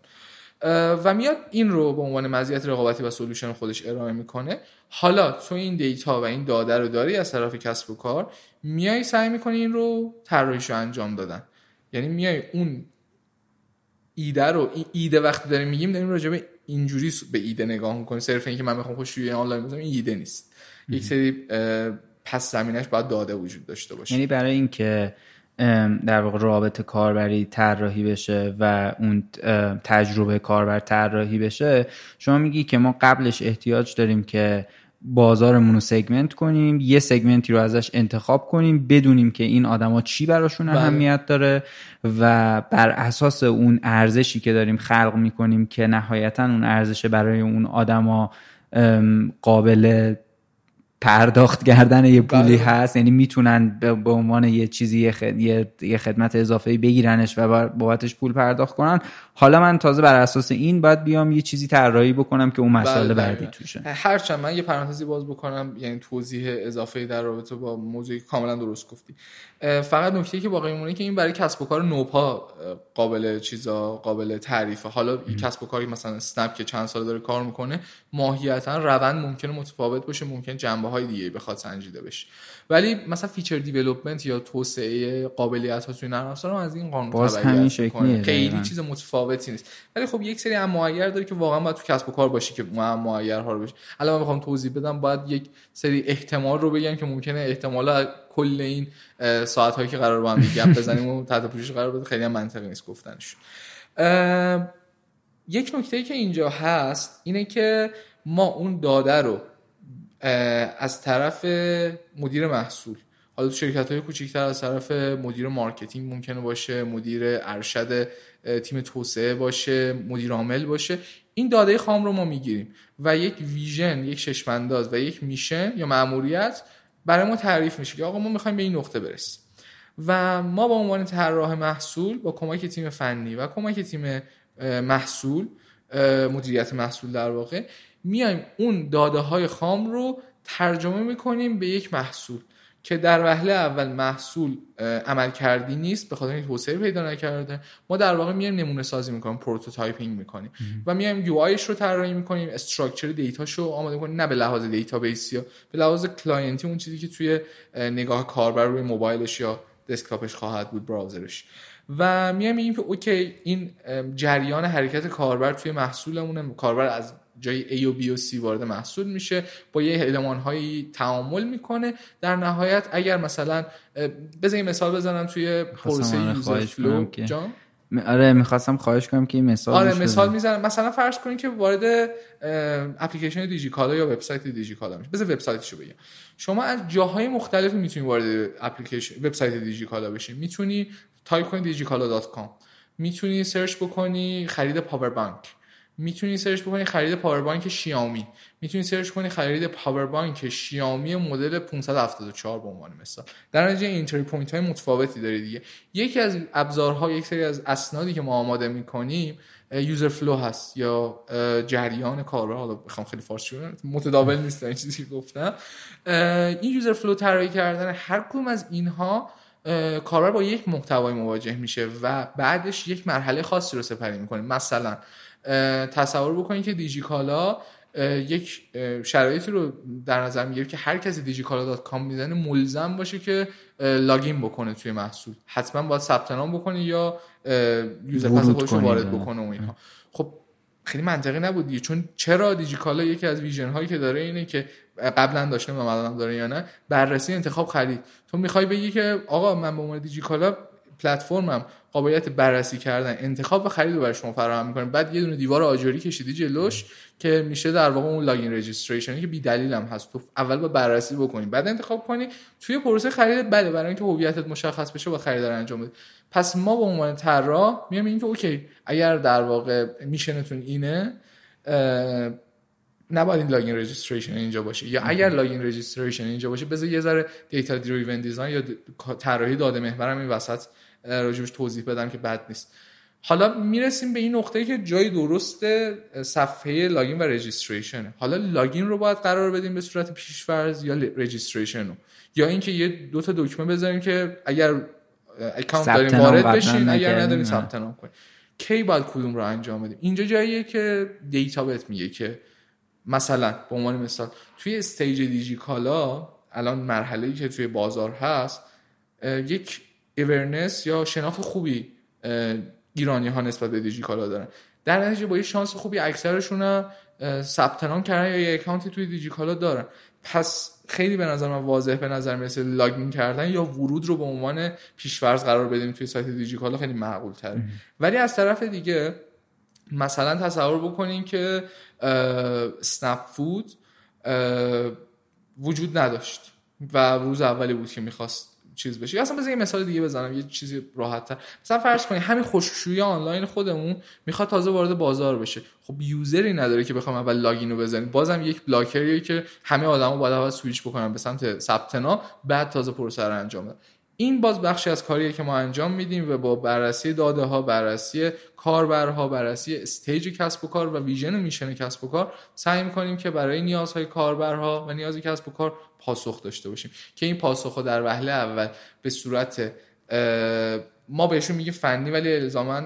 و میاد این رو به عنوان مزیت رقابتی و solution خودش ارائه می‌کنه. حالا تو این data و این داده رو داری از طرف کسب و کار میای سعی می‌کنی این رو طراحیشو انجام دادن. یعنی میای اون ایده رو ایده وقتی داریم میگیم داریم راجع به اینجوری به ایده نگاه می‌کنیم. صرف اینکه من می‌خوام خشکشویی آنلاین بزنم این ایده نیست. یک سری پس زمینش باید داده وجود داشته باشه. یعنی برای اینکه در واقع رابط کاربری طراحی بشه و اون تجربه کاربر طراحی بشه شما میگی که ما قبلش احتیاج داریم که بازارمون رو سگمنت کنیم یه سگمنتی رو ازش انتخاب کنیم بدونیم که این آدما چی براشون بله. اهمیت داره و بر اساس اون ارزشی که داریم خلق می‌کنیم که نهایتا اون ارزش برای اون آدما قابل پرداخت کردن یه پولی بله. هست یعنی می‌تونن به عنوان یه چیزی یه, خدمت اضافه بگیرنش و بابتش پول پرداخت کنن حالا من تازه بر اساس این باید بیام یه چیزی طراحی بکنم که اون مسئله بله بعدی توشه. هرچند من یه پرانتزی باز بکنم یعنی توضیح اضافه در رابطه با موضوعی کاملا درست گفتی. فقط نکته که باقی میمونه که این برای کسب و کار نوپا قابل چیزا قابل تعریفه. حالا کسب و کاری مثلا اسنپ که چند سال داره کار می‌کنه ماهیتا روند ممکنه متفاوت باشه ممکن جنبه های دیگه بخواد سنجیده بشه. ولی مثلا feature development یا توسعه قابلیت ها توی نرم افزار از این قانون باز همین شکلیه خیلی چیز متفاوتی نیست. ولی خب یک سری معیار داره که واقعا باید تو کسب و کار باشی که معیار ها رو بشه الان من می‌خوام توضیح بدم باید یک سری احتمال رو بگم که ممکنه احتمال کل این ساعت هایی که قرار با هم گپ [laughs] بزنیم و تحت پوشش قرار بده خیلی هم منطقی نیست گفتنش یک نکته که اینجا هست اینه که ما اون داده رو از طرف مدیر محصول. حالا تو شرکت های کوچیکتر از طرف مدیر مارکتینگ ممکنه باشه مدیر ارشد تیم توسعه باشه مدیر عامل باشه. این داده خام رو ما می‌گیریم و یک vision یک چشم‌انداز و یک mission یا مأموریت برای ما تعریف میشه که آقا ما می‌خوایم به این نقطه برسیم. و ما به عنوان طراح محصول با کمک تیم فنی و کمک تیم محصول مدیریت محصول در واقع میایم اون داده های خام رو ترجمه می‌کنیم به یک محصول که در وهله اول محصول عمل کردی نیست به خاطر اینکه توسعه پیدا نکرده. ما در واقع میایم نمونه سازی می‌کنیم prototyping می‌کنیم. و میایم UI رو طراحی می‌کنیم structure data شو آماده کنیم. نه به لحاظ دیتابیس یا به لحاظ client ی اون چیزی که توی نگاه کاربر روی موبایلش یا دسکتاپش خواهد بود browser ش. و میایم میگیم که okay این جریان حرکت کاربر توی محصولمون کاربر از جای A و B و C وارد محصول میشه با یه المان هایی تعامل می‌کنه. در نهایت اگر مثلا بذار مثال بزنم توی پروسه user flow. جان؟ آره می‌خواستم خواهش کنم که این مثال آره مثال می‌زنم. مثلا فرض کنید که وارد اپلیکیشن دیجیکالا یا وبسایت دیجیکالا میشه. بذار وبسایتشو بگم. شما از جاهای مختلفی می‌تونی وارد اپلیکیشن وبسایت دیجیکالا بشی می‌تونی تایپ کنی دیجیکالا .com می‌تونی search بکنی خرید پاور بانک. می‌تونی search بکنی خرید پاور بانک شیائومی می‌تونی search کنی خرید پاور بانک شیائومی مدل 574 به عنوان مثال. در نتیجه entry point های متفاوتی داری دیگه. یکی از ابزارها یک سری از اسنادی که ما آماده می‌کنیم user flow هست یا جریان کاربر. حالا بخوام خیلی فارسی بگم متداول نیست این چیزی که گفتم. این user flow طراحی کردن هر کدوم از اینها کاربر با یک محتوای مواجه میشه و بعدش یک مرحله خاصی رو سپری می‌کنه. مثلا تصور بکنید که دیجیکالا یک شرایطی رو در نظر می‌گیره که هر کسی دیجیکالا dot com می‌زنه ملزم باشه که login بکنه توی محصول. حتما باید ثبت نام بکنه یا user pass خودش رو وارد بکنه و اینها. خب خیلی منطقی نبود چون چرا دیجیکالا یکی از vision هایی که داره اینه که قبلا داشته و الان داره یا نه بررسی انتخاب خرید. تو می‌خوای بگی که آقا من به عنوان دیجیکالا پلتفرمم قابلیت بررسی کردن انتخاب و خرید رو برای شما فراهم می‌کنه. بعد یه دونه دیوار آجری کشیدی جلوش که میشه در واقع اون login registration ی که بی دلیل هم هست. تو اول باید بررسی بکنی بعد انتخاب کنی. توی پروسه خرید بله برای اینکه هویتت مشخص بشه باید خرید رو انجام بده. پس ما به عنوان طراح میایم میگیم که okay اگر در واقع mission تون اینه نباید این login registration اینجا باشه. یا اگر login registration اینجا باشه بذار یه ذره data driven design یا طراحی داده محورم این وسط راجبش توضیح بدم که بد نیست. حالا می‌رسیم به این نقطه که جای درست صفحه login و registration. حالا login رو باید قرار بدیم به صورت پیشفرض یا registration رو. یا اینکه یه دو تا دکمه بذاریم که اگر account داریم وارد بشین اگر نداریم ثبت نام کنیم. کی باید کدوم رو انجام بدیم؟ اینجا جاییه که data بهت میگه که مثلا به عنوان مثال توی stage دیجی کالا الان مرحله که توی بازار هست یک awareness یا شناخت خوبی ایرانی ها نسبت به دیجی کالا دارن. در نتیجه با یه شانس خوبی اکثرشون هم ثبت نام کردن یا یه اکانتی توی دیجی کالا دارن. پس خیلی به نظر من واضح به نظر می‌رسه لاگین کردن یا ورود رو به عنوان پیشفرض قرار بدیم توی سایت دیجیکالا خیلی معقول تره ولی از طرف دیگه مثلا تصور بکنیم که سنپ فود وجود نداشت و روز اولی بود که می‌خواست چیز بشه. اصلا بذار یه مثال دیگه بزنم یه چیزی راحت تر مثلا فرض کنید همین خوششویی آنلاین خودمون می‌خواد تازه وارد بازار بشه. خب user ی نداره که بخوام اول login رو بزنیم. بازم یک blocker یه که همه آدما باید اول سویچ بکنن به سمت ثبت بعد تازه پروسه رو انجام بدن. این باز بخشی از کاریه که ما انجام میدیم و با بررسی داده ها بررسی کاربرها بررسی stage کسب و کار و vision و mission کسب و کار سعی می‌کنیم که برای نیازهای کاربرها و نیاز کسب و کار پاسخ داشته باشیم. که این پاسخ در وهله اول به صورت ما بهشون میگیم فنی ولی الزاما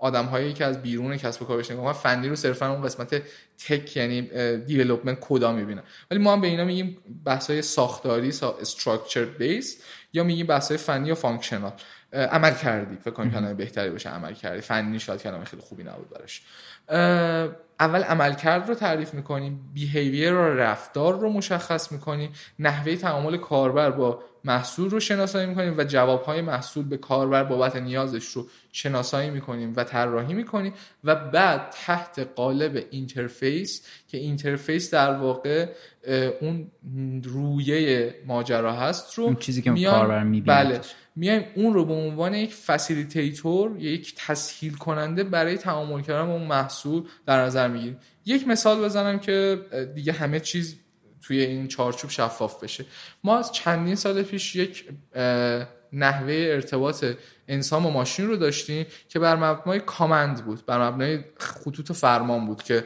آدم هایی که از بیرون کسب و کار بشن ما فنی رو صرفا اون قسمت tech یعنی development کدها می‌بینن. ولی ما هم به اینا میگیم بحث های ساختاری structure base یا میگیم بحث فنی یا functional. عمل کردی. فکر کنم کلمه بهتری باشه عمل کردی. فنی شاید کلمه خیلی خوبی نبود براش. اول عملکرد رو تعریف می‌کنیم behavior و رفتار رو مشخص می‌کنیم نحوه تعامل کاربر با محصول رو شناسایی می‌کنیم و جوابهای محصول به کاربر بابت نیازش رو شناسایی می‌کنیم و طراحی می‌کنیم و بعد تحت قالب interface که interface در واقع اون رویه ماجرا هست رو اون چیزی که کاربر می‌بینه. بله میایم اون رو به عنوان یک facilitator یک تسهیل کننده برای تعامل کردن با اون محصول در نظر می‌گیریم. یک مثال بزنم که دیگه همه چیز توی این چارچوب شفاف بشه. ما از چندین سال پیش یک نحوه ارتباط انسان و ماشین رو داشتیم که بر مبنای command بود بر مبنای خطوط فرمان بود که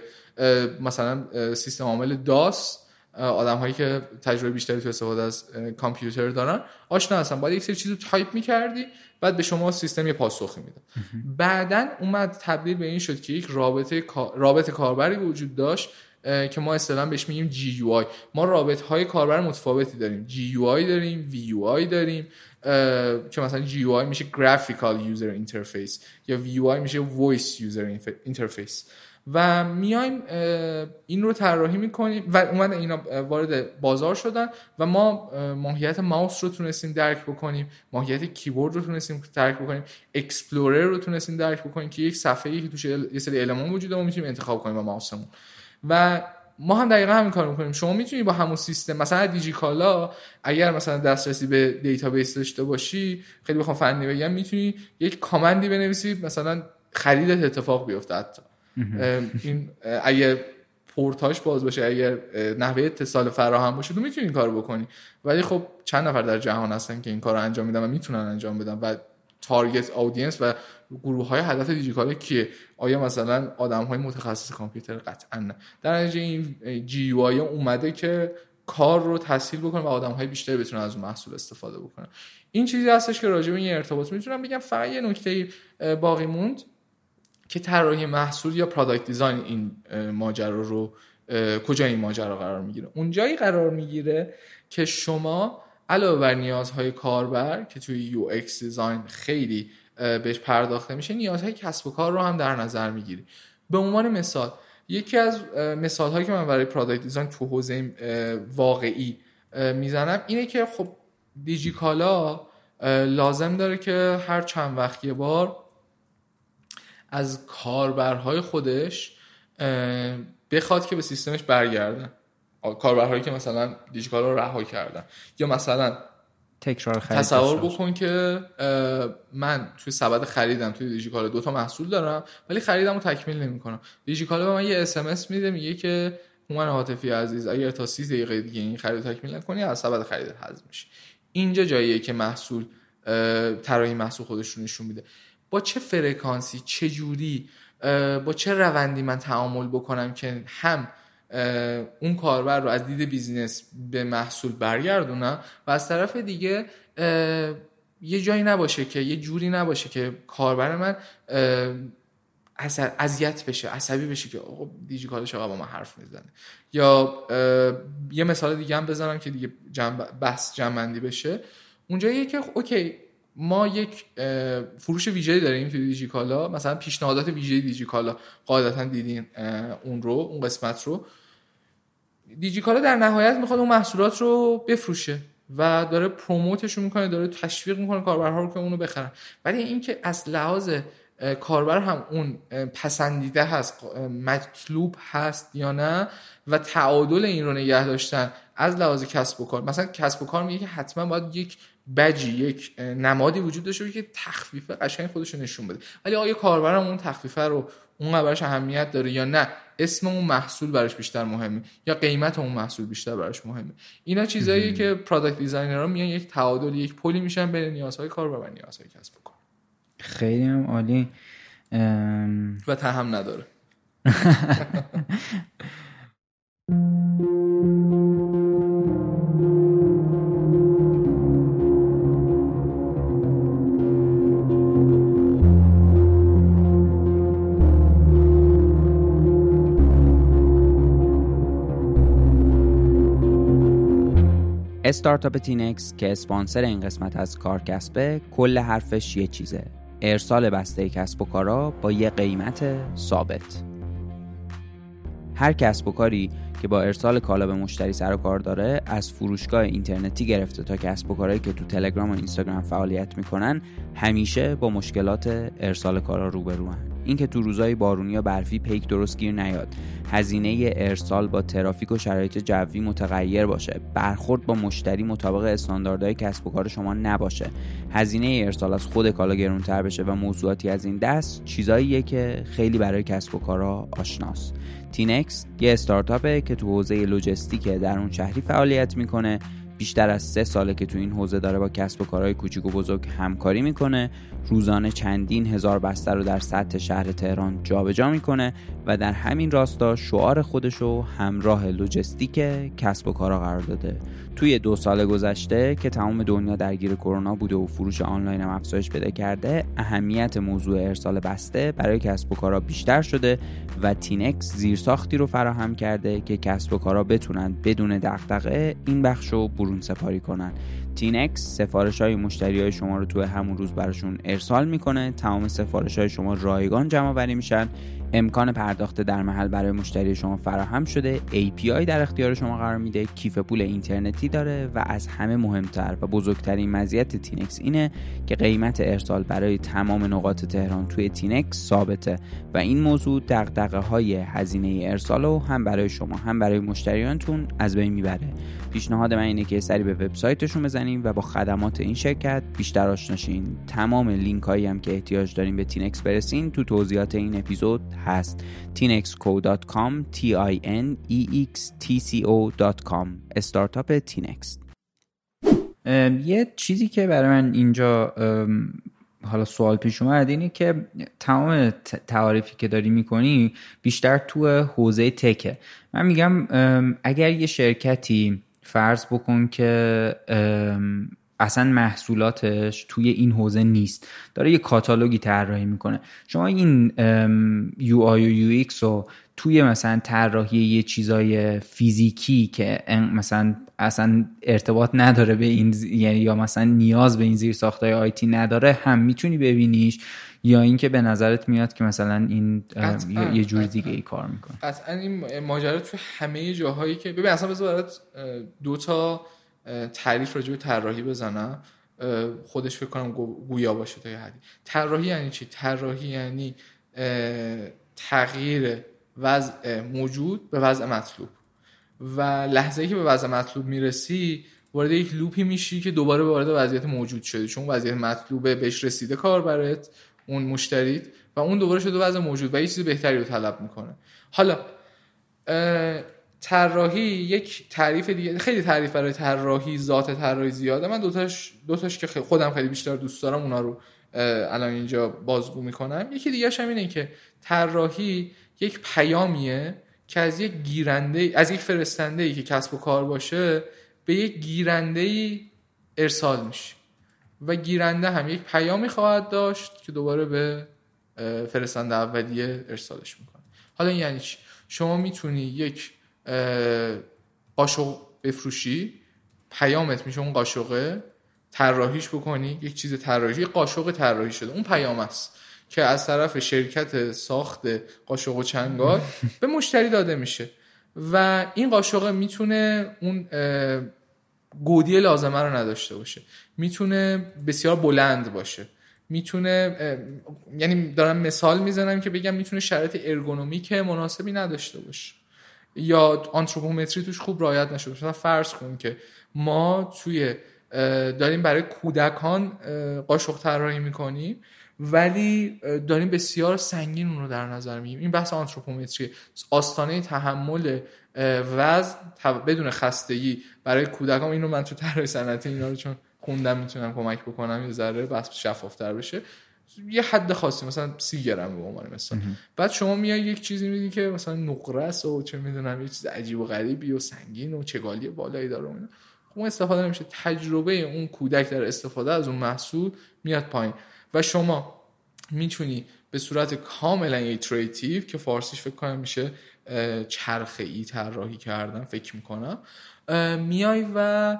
مثلا سیستم عامل داس آدم هایی که تجربه بیشتری تو استفاده از کامپیوتر دارن آشنا هستن. باید یک سری چیز رو تایپ می‌کردی بعد به شما سیستم یه پاسخی میده. بعدا اومد تبدیل به این شد که یک رابط رابط کاربری وجود داشت که ما اصطلاحا بهش میگیم GUI. ما رابط های کاربر متفاوتی داریم. جی یو آی داریم وی یو آی داریم که مثلا GUI میشه graphical user interface یا VUI میشه voice user interface و میایم این رو طراحی می‌کنیم و اومدن اینا وارد بازار شدن و ما ماهیت ماوس رو تونستیم درک بکنیم ماهیت کیبورد رو تونستیم درک بکنیم explorer رو تونستیم درک بکنیم که یک صفحه که توش یه سری المان وجود داره می‌تونیم انتخاب کنیم با ماوسمون. و ما هم دقیقا همین کار می‌کنیم. شما می‌تونی با همون سیستم مثلا دیجیکالا اگر مثلا دسترسی به database داشته باشی خیلی بخوام فنی بگم می‌تونی یک command ی بنویسی مثلا خریدت اتفاق بیفته حتی. این اگر پورتاش باز باشه اگر نحوه اتصال فراهم باشه تو می‌تونی این کارو بکنی. ولی خب چند نفر در جهان هستن که این کار رو انجام میدن و می‌تونن انجام بدن و target audience و گروه های هدف دیجیکالا کیه؟ آیا مثلا آدم های متخصص کامپیوتر؟ قطعا نه. در نتیجه این GUI اومده که کار رو تسهیل بکنه و آدم های بیشتری بتونن از اون محصول استفاده بکنن. این چیزی هستش که راجع به این ارتباط می‌تونم بگم. فقط یه نکته باقی موند که طراحی محصول یا product design این ماجرا رو کجا این ماجرا قرار می‌گیره؟ اونجایی قرار می‌گیره که شما علاوه بر نیازهای کاربر که توی UX design خیلی بهش پرداخته میشه نیازهای کسب و کار رو هم در نظر می‌گیری. به عنوان مثال یکی از مثال هایی که من برای product design تو حوزه واقعی می‌زنم اینه که خب دیجیکالا لازم داره که هر چند وقت یه بار از کاربرهای خودش بخواد که به سیستمش برگردن. کاربرهایی که مثلا دیجیکالا رو رها کردن. یا مثلا تکرار خرید تصور بکن که من توی سبد خریدم توی دیجیکالا دو تا محصول دارم ولی خریدم رو تکمیل نمی‌کنم. دیجیکالا به من یه اس میده میگه که هومن عاطفی عزیز اگر تا 30 دقیقه دیگه این خرید تکمیل نکنی از سبد خرید حذف میشه اینجا جاییه که محصول طراحی محصول خودش رو نشون میده. با چه فرکانسی چه جوری با چه روندی من تعامل بکنم که هم اون کاربر رو از دید business به محصول برگردونم و از طرف دیگه یه جایی نباشه که یه جوری نباشه که کاربر من اذیت بشه عصبی بشه که آقا دیجیکالا چقدر با ما حرف می‌زنه یا یه مثال دیگه هم بزنم که دیگه جمع بحث جمع‌بندی بشه. اونجاییه که okay ما یک فروش ویژه داریم توی دیجیکالا مثلا پیشنهادات ویژه دیجیکالا قاعدتا دیدین اون رو اون قسمت رو. دیجیکالا در نهایت می‌خواد اون محصولات رو بفروشه و داره پروموتش می‌کنه داره تشویق می‌کنه کاربرها رو که اونو بخرن. ولی اینکه از لحاظ کاربر هم اون پسندیده هست مطلوب هست یا نه و تعادل این رو نگه داشتن از لحاظ کسب و کار. مثلا کسب و کار میگه که حتما باید یک بجی یک نمادی وجود داشته باشه که تخفیف قشنگ خودش نشون بده. ولی آیا کاربر هم اون تخفیفه رو اون براش اهمیت داره یا نه؟ اسم اون محصول براش بیشتر مهمه یا قیمت اون محصول بیشتر براش مهمه؟ اینا چیزاییه که product designer ها میان یک تعادل یک پلی میشن بین نیازهای کاربر و نیازهای کسب و کار. خیلی هم عالی. و تهم نداره. [laughs] استارتاپ تینکس که اسپانسر این قسمت از کارکسبه کل حرفش یه چیزه. ارسال بسته کسب و کارا با یه قیمت ثابت. هر کسب و کاری که با ارسال کالا به مشتری سر و کار داره از فروشگاه اینترنتی گرفته تا کسب و کارهایی که تو تلگرام و اینستاگرام فعالیت می‌کنن همیشه با مشکلات ارسال کالا روبروان اینکه تو روزای بارونی یا برفی پیک درست گیر نیاد. هزینه ارسال با ترافیک و شرایط جوی متغیر باشه. برخورد با مشتری مطابق استانداردهای کسب و کار شما نباشه. هزینه ارسال از خود کالا گرونتر بشه و موضوعاتی از این دست چیزاییه که خیلی برای کسب و کارها آشناست. تینکس یه استارتاپه که تو حوزه لجستیک درون شهری فعالیت می‌کنه. بیشتر از سه ساله که تو این حوزه داره با کسب و کارهای کوچیک و بزرگ همکاری می‌کنه روزانه چندین هزار بسته رو در سطح شهر تهران جابجا می‌کنه و در همین راستا شعار خودش رو همراه لجستیک کسب و کارا قرار داده. توی دو سال گذشته که تمام دنیا درگیر کرونا بوده و فروش آنلاین هم افزایش پیدا کرده اهمیت موضوع ارسال بسته برای کسب و کارا بیشتر شده و تینکس زیرساختی رو فراهم کرده که کسب و کارا بتونن بدون دغدغه این بخش رو برون سپاری کنن. تینکس سفارش های مشتری های شما رو تو همون روز براشون ارسال می‌کنه. تمام سفارش های شما رایگان جمع آوری میشن. امکان پرداخت در محل برای مشتری شما فراهم شده. API در اختیار شما قرار میده. کیف پول اینترنتی داره و از همه مهمتر و بزرگترین مزیت تینکس اینه که قیمت ارسال برای تمام نقاط تهران توی تینکس ثابته و این موضوع دغدغه های هزینه ارسال رو هم برای شما هم برای مشتریانتون از بین می‌بره. پیشنهاد من اینه که سری به وبسایتشون بزنین و با خدمات این شرکت بیشتر آشناشین تمام لینک هایی هم که احتیاج دارین به تینکس برسین. تو توضیحات این اپیزود هست. Tinexco.com t i n e x t c o.com استارتاپ تینکس یه چیزی که برای من اینجا حالا سوال پیش اومد اینه که تمام تعاریفی که داری می‌کنی بیشتر تو حوزه تکه. من میگم اگر یه شرکتی فرض بکن که اصلا محصولاتش توی این حوزه نیست. داره یه کاتالوگی طراحی می‌کنه. شما این UI و UX رو توی مثلا طراحی یه چیزای فیزیکی که مثلا اصلا ارتباط نداره به این یعنی یا مثلا نیاز به این زیر ساختای IT نداره هم می‌تونی ببینیش یا اینکه به نظرت میاد که مثلا این یه جور دیگه ای کار می‌کنه. قطعا این ماجرا تو همه جاهایی که ببین اصلا بذار برات دو تا تعریف راجع به طراحی بزنم. خودش فکر کنم گویا باشه تا حدی. طراحی یعنی چی؟ طراحی یعنی تغییر وضع موجود به وضع مطلوب. و لحظه ای که به وضع مطلوب می‌رسی وارد یک لوپی میشی که دوباره وارد وضعیت موجود شده چون وضعیت مطلوبه بهش رسیده کار برات اون مشتریت و اون دوباره شده وضع موجود و یه چیز بهتری رو طلب می‌کنه. حالا طراحی یک تعریف دیگه خیلی تعریف برای طراحی ذات طراحی زیاده. من دوتاش دوتاش که خودم خیلی بیشتر دوست دارم اونا رو الان اینجا بازگو می‌کنم. یکی دیگه هم اینه که طراحی یک پیامیه که از یک گیرنده از یک فرستنده ای که کسب و کار باشه به یک گیرنده ای ارسال میشه. و گیرنده هم یک پیامی خواهد داشت که دوباره به فرستنده اولیه ارسالش می‌کنه. حالا یعنی چی؟ شما می‌تونی یک قاشق بفروشی پیامت میشه اون قاشقه طراحیش بکنی یک چیز طراحی قاشق طراحی شده اون پیام است که از طرف شرکت ساخت قاشق و چنگال [laughs] به مشتری داده میشه. و این قاشق می‌تونه اون گودی لازمه رو نداشته باشه. می‌تونه بسیار بلند باشه. می‌تونه یعنی دارم مثال می‌زنم که بگم می‌تونه شرایط ارگونومیک مناسبی نداشته باشه. یا آنتروپومتری توش خوب رعایت نشده مثلا فرض کن که ما توی داریم برای کودکان قاشق طراحی می‌کنیم ولی داریم بسیار سنگین اون رو در نظر میگیم این بحث آنتروپومتری آستانه تحمل وزن بدون خستگی برای کودکان. اینو من تو طراحی صنعتی اینا رو چون خوندم می‌تونم کمک بکنم یه ذره بس شفافتر بشه. یه حد خاصی مثلا سی گرم به عنوان مثلا بعد شما میای یک چیزی میدی که مثلا نقره و چه می‌دونم یه چیز عجیب و غریبی و سنگین و چگالی بالایی داره خب اون استفاده نمیشه. تجربه اون کودک در استفاده از اون محصول میاد پایین. و شما می‌تونی به صورت کاملا iterative که فارسیش فکر کنم میشه چرخه ای طراحی کردن فکر می‌کنم میای و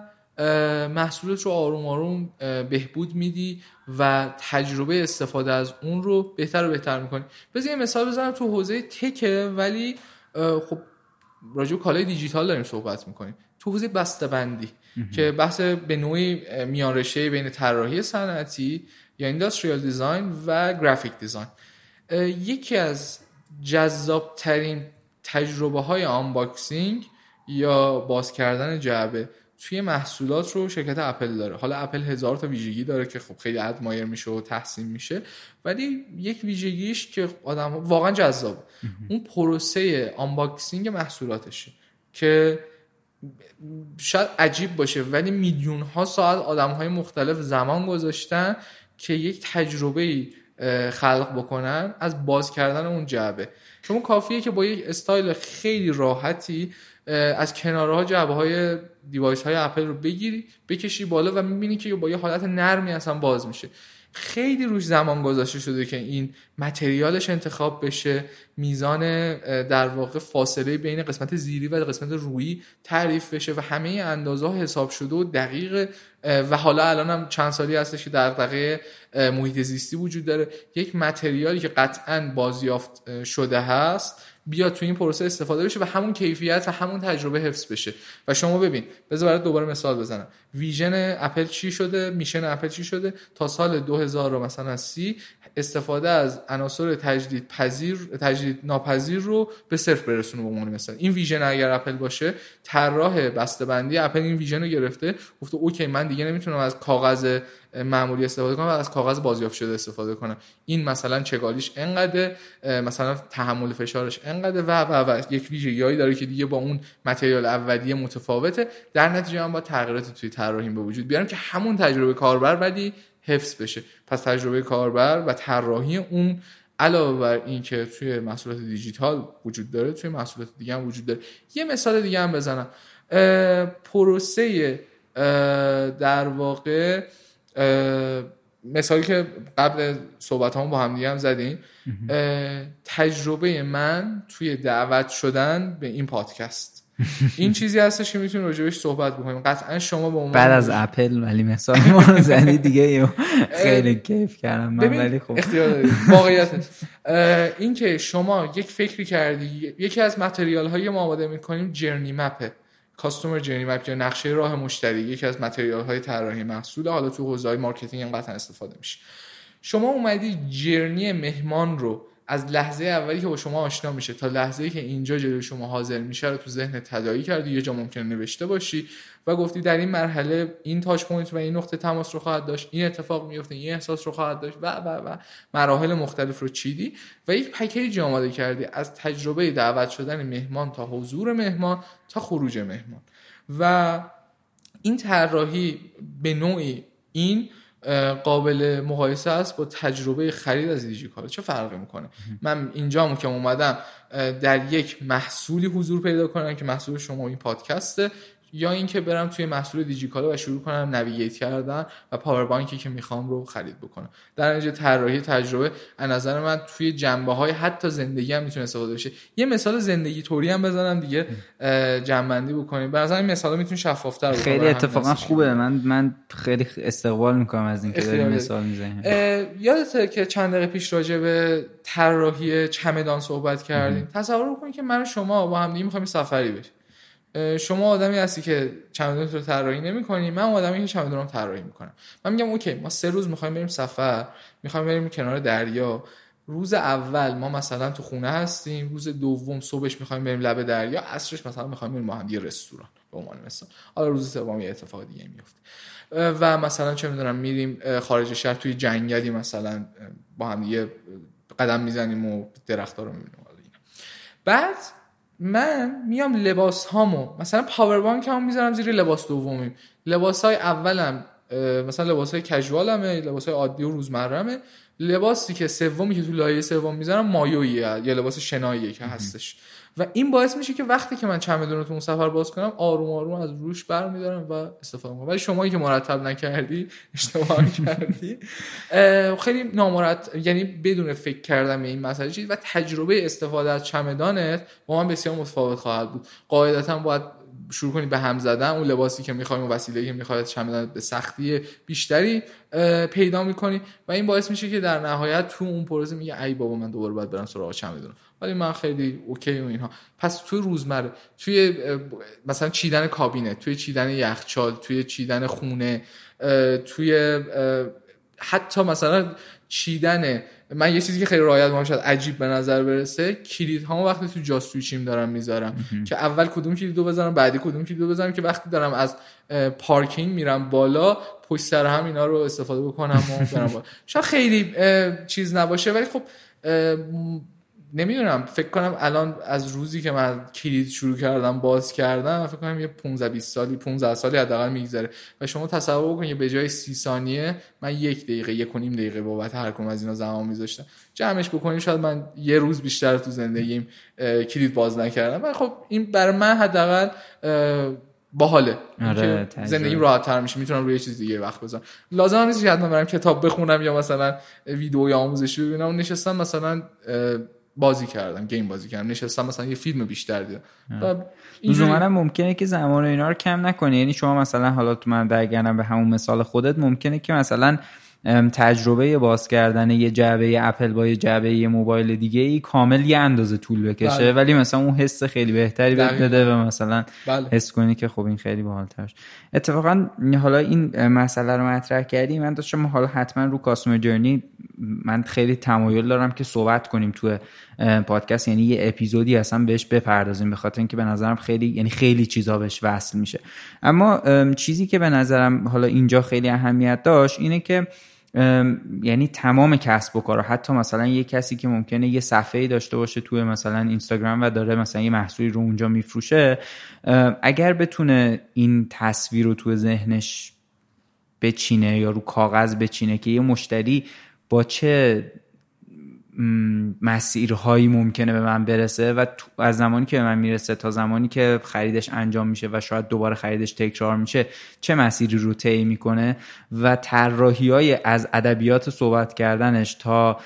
محصولت رو آروم آروم بهبود میدی و تجربه استفاده از اون رو بهتر و بهتر می‌کنی. بذار یه مثال بزنم تو حوزه تکه ولی خب راجع کالای دیجیتال داریم صحبت می‌کنیم. تو حوزه بندی که بحث به نوعی میانرشه بین طراحی صنعتی یا اینداستریال دیزاین و گرافیک دیزاین یکی از جذاب ترین تجربه های unboxing یا باز کردن جعبه توی محصولات رو شرکت اپل داره. حالا اپل هزار تا ویژگی داره که خب خیلی admire میشه و تحسین میشه ولی یک ویژگیش که آدم واقعا جذاب. اون پروسه unboxing محصولاتشه که شاید عجیب باشه ولی میلیون ها ساعت آدم های مختلف زمان گذاشتن که یک تجربه خلق بکنن از باز کردن اون جعبه. شما کافیه که با یک استایل خیلی راحتی از کنارها جعبه های device های اپل رو بگیری بکشی بالا و می‌بینی که با یه حالت نرمی اصلا باز میشه. خیلی روش زمان گذاشته شده که این متریالش انتخاب بشه. میزان در واقع فاصله بین قسمت زیری و قسمت رویی تعریف بشه و همه اندازه ها حساب شده و دقیق و حالا الان هم چند سالی هستش که در دقیقه محیط زیستی وجود داره. یک متریالی که قطعا بازیافت شده هست. بیاد تو این پروسه استفاده بشه و همون کیفیت و همون تجربه حفظ بشه. و شما ببین بذار برات دوباره مثال بزنم. ویژن اپل چی شده؟ میشن اپل چی شده؟ تا سال 2000 مثلا سی استفاده از عناصر تجدید پذیر تجدید ناپذیر رو به صرف برسونه به عنوان مثلا این ویژن اگر اپل باشه طراح بندی اپل این ویژن رو گرفته گفته اوکی من دیگه نمی‌تونم از کاغذ معمولی استفاده کنم و از کاغذ بازیافت شده استفاده کنم. این مثلا چگالیش انقدر مثلا تحمل فشارش انقدر و و و. یک ویژگیهایی داره که دیگه با اون متریال اولیه متفاوته. در نتیجه هم با تغییرات توی طراحی به وجود بیارم که همون تجربه کاربر ولی حفظ بشه. پس تجربه کاربر و طراحی اون علاوه بر این که توی محصولات دیجیتال وجود داره توی محصولات دیگه هم وجود داره. یه مثال دیگه هم بزنم. پروسه در واقع مثالی که قبل صحبت هم با هم دیگه هم زدیم تجربه من توی دعوت شدن به این پادکست. این چیزی هستش که می‌تونیم راجبش صحبت بکنیم. قطعا شما به بعد از اپل ولی مثال ما زنی دیگه. [laughs] خیلی کیف کردم من ولی خب. اختیار واقعیت این که شما یک فکری کردی یکی از material های ما آماده می‌کنیم journey map ه. customer journey map یا نقشه راه مشتری یکی از material های طراحی محصول. حالا تو حوزه های marketing هم قطعا استفاده میشه. شما اومدی journey مهمان رو از لحظه اولی که با شما آشنا میشه تا لحظه ای که اینجا جلوی شما حاضر میشه رو تو ذهن تداعی کردی یه جا ممکنه نوشته باشی و گفتی در این مرحله این touch point و این نقطه تماس رو خواهد داشت این اتفاق میفته این احساس رو خواهد داشت و و و مراحل مختلف رو چیدی و یک پکیج آماده کردی از تجربه دعوت شدن مهمان تا حضور مهمان تا خروج مهمان. و این طراحی به نوعی این قابل مقایسه است با تجربه خرید از دیجیکالا چه فرقی می‌کنه؟ من اینجا که اومدم در یک محصولی حضور پیدا کنم که محصول شما این پادکسته. یا اینکه برم توی محصول دیجیکالا و شروع کنم نویگیت کردن و پاور بانکی که می‌خوام رو خرید بکنم. در نتیجه طراحی تجربه از نظر من توی جنبه های حتی زندگی هم می‌تونه استفاده بشه. یه مثال زندگی طوری هم بزنم دیگه جنبندی بکنیم. به نظر این مثالا می‌تونه شفافتر خیلی اتفاقا خوبه. من من خیلی استقبال می‌کنم از اینکه داری مثال می‌زنی یادته که چند دقیقه پیش راجع به طراحی چمدان صحبت کردیم. تصور کنید که من و شما با هم دیگه می‌خوایم سفری بشیم. شما آدمی هستی که چمدون رو طراحی نمی‌کنی. من آدمی که چمدونم طراحی می‌کنم. من میگم اوکی ما سه روز می‌خوایم بریم سفر می‌خوایم بریم کنار دریا. روز اول ما مثلا تو خونه هستیم روز دوم صبحش می‌خوایم بریم لب دریا عصرش مثلا می‌خوایم بریم با هم یه رستوران به عنوان مثلا حالا روز سوم یه اتفاق دیگه میفته و مثلا چه می‌دونم میریم خارج شهر توی جنگلی مثلا با هم یه قدم می‌زنیم و درخت‌ها رو می‌بینیم. بعد من میام لباس هامو مثلا پاور بانک هم می‌ذارم زیر لباس دومی. لباس های اولم مثلا لباس های کژوالمه لباس های عادی و روزمرهمه لباسی که سومی که تو لایه سوم می‌ذارم مایویه یا لباس شناییه که هستش. و این باعث میشه که وقتی که من چمدون رو تو اون سفر باز کنم آروم آروم از روش برمیدارم و استفاده می‌کنم. ولی شمایی که مرتب نکردی اشتباه کردی. [laughs] خیلی نامرتب یعنی بدون فکر کردن به این مسئله چیز و تجربه استفاده از چمدانت با من بسیار متفاوت خواهد بود. قاعدتا باید شروع کنی به هم زدن. اون لباسی که می‌خوای اون وسیله که می‌خواد چمدان به سختی بیشتری پیدا می‌کنی. و این باعث میشه که در نهایت تو اون پروسه میگه ای بابا من دوباره باید برم سراغ چمدون. ولی من خیلی اوکی و اینها. پس توی روزمره توی مثلا چیدن کابینه توی چیدن یخچال توی چیدن خونه توی حتی مثلا چیدن من یه چیزی که خیلی رایت می‌کنم شاید عجیب به نظر برسه کلید ها وقتی تو جاستویچیم دارم می‌ذارم. که اول کدوم کلیدو بزنم بعدی کدوم کلیدو بزنم که وقتی دارم از پارکینگ میرم بالا پشت سر هم اینا رو استفاده بکنم و برم بالا. شاید خیلی چیز نباشه ولی خب نمی‌دونم فکر کنم الان از روزی که من کلید شروع کردم باز کردم فکر کنم یه 15 20 سالی 15 سالی حداقل میگذره. و شما تصور کنید به جای 30 ثانیه من یک دقیقه یک و نیم دقیقه بابت هر کدوم از اینا زمان میذاشتم. جمعش بکنیم شاید من یه روز بیشتر تو زندگیم کلید باز نکردم. و خب این برای من حداقل باحاله. آره زندگیم راحت تر میشه. می‌تونم روی چیز دیگه وقت بذارم. لازم نیست که حتما برم کتاب بخونم یا مثلا ویدیو یا آموزشی ببینم. نشستم مثلا بازی کردم گیم بازی کردم نشستم مثلا یه فیلم بیشتر دیدم. لزوما ممکنه که زمان اینا رو کم نکنی. یعنی شما مثلا حالا تو من برگردم به همون مثال خودت ممکنه که مثلا تجربه باز کردن یه جعبه اپل با یه جعبه یه موبایل دیگه ای کامل یه اندازه طول بکشه. بله. ولی مثلا اون حس خیلی بهتری بده و مثلا بله. حس کنی که خب این خیلی باحال‌تر اتفاقا حالا این مسئله رو مطرح کردی. من داشتم حالا حتما رو کاسمر جرنی من خیلی تمایل دارم که صحبت کنیم تو پادکست. یعنی یه اپیزودی اصلا بهش بپردازیم به خاطر اینکه به نظرم خیلی یعنی خیلی چیزا بهش وصل میشه. اما چیزی که به نظرم حالا اینجا خیلی اهمیت داشت اینه که یعنی تمام کسب و کار. حتی مثلا یه کسی که ممکنه یه صفحه داشته باشه توی مثلا اینستاگرام و داره مثلا یه محصولی رو اونجا میفروشه اگر بتونه این تصویر رو توی ذهنش بچینه یا رو کاغذ بچینه که یه مشتری با چه مسیرهایی ممکنه به من برسه و از زمانی که به من می‌رسه تا زمانی که خریدش انجام میشه و شاید دوباره خریدش تکرار میشه چه مسیری رو طی می‌کنه و طراحی های از ادبیات صحبت کردنش تا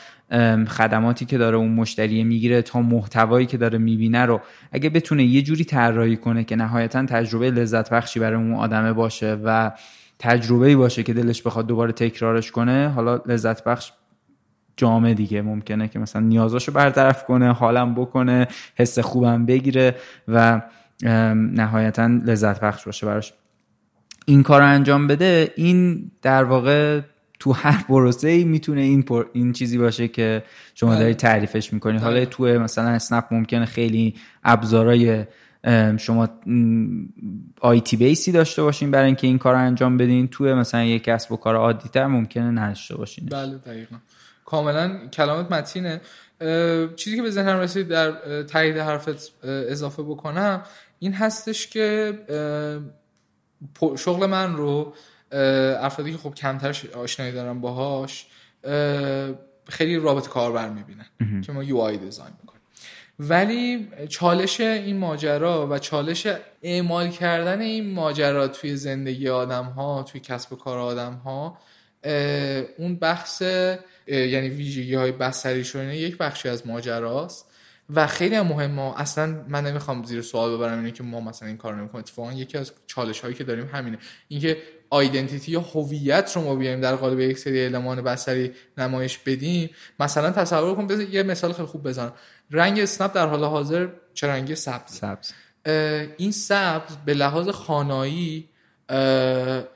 خدماتی که داره اون مشتری می‌گیره تا محتوایی که داره می‌بینه رو اگه بتونه یه جوری طراحی کنه که نهایتا تجربه لذت بخشی برای اون آدمه باشه و تجربه باشه که دلش بخواد دوباره تکرارش کنه حالا لذت بخش جامعه دیگه. ممکنه که مثلا نیازاشو برطرف کنه حالم بکنه حس خوبم بگیره و نهایتا لذت بخش باشه براش. این کار رو انجام بده این در واقع تو هر پروسه ای می‌تونه این این چیزی باشه که شما داری تعریفش می‌کنی. حالا تو مثلا اسنپ ممکنه خیلی ابزارای شما آیتی بیسی داشته باشین برای اینکه این کار رو انجام بدین. تو مثلا یک کسب و کار عادی تر ممکنه نداشته باشین بله دقیقا. کاملا کلامت متینه. چیزی که به ذهنم رسید در تایید حرفت اضافه بکنم این هستش که شغل من رو افرادی که خب کمتر آشنایی دارن باهاش خیلی رابط کاربر می‌بینن. که ما یو آی دیزاین می‌کنیم. ولی چالش این ماجرا و چالش اعمال کردن این ماجرا توی زندگی آدم ها توی کسب و کار آدم ها اون بحث یعنی ویژگی های بسری شدن یک بخشی از ماجراست. و خیلی هم مهمه اصلا من نمی‌خوام زیر سوال ببرم اینه که ما مثلا این کار نمی‌کنیم. اتفاقا یکی از چالش هایی که داریم همینه. اینکه آیدنتیتی یا هویت رو ما بیایم در قالب یک سری المان بصری نمایش بدیم. مثلا تصور کن یه مثال خیلی خوب بزنم. رنگ اسنپ در حال حاضر چه رنگی؟ سبز. سبز. این سبز به لحاظ خانایی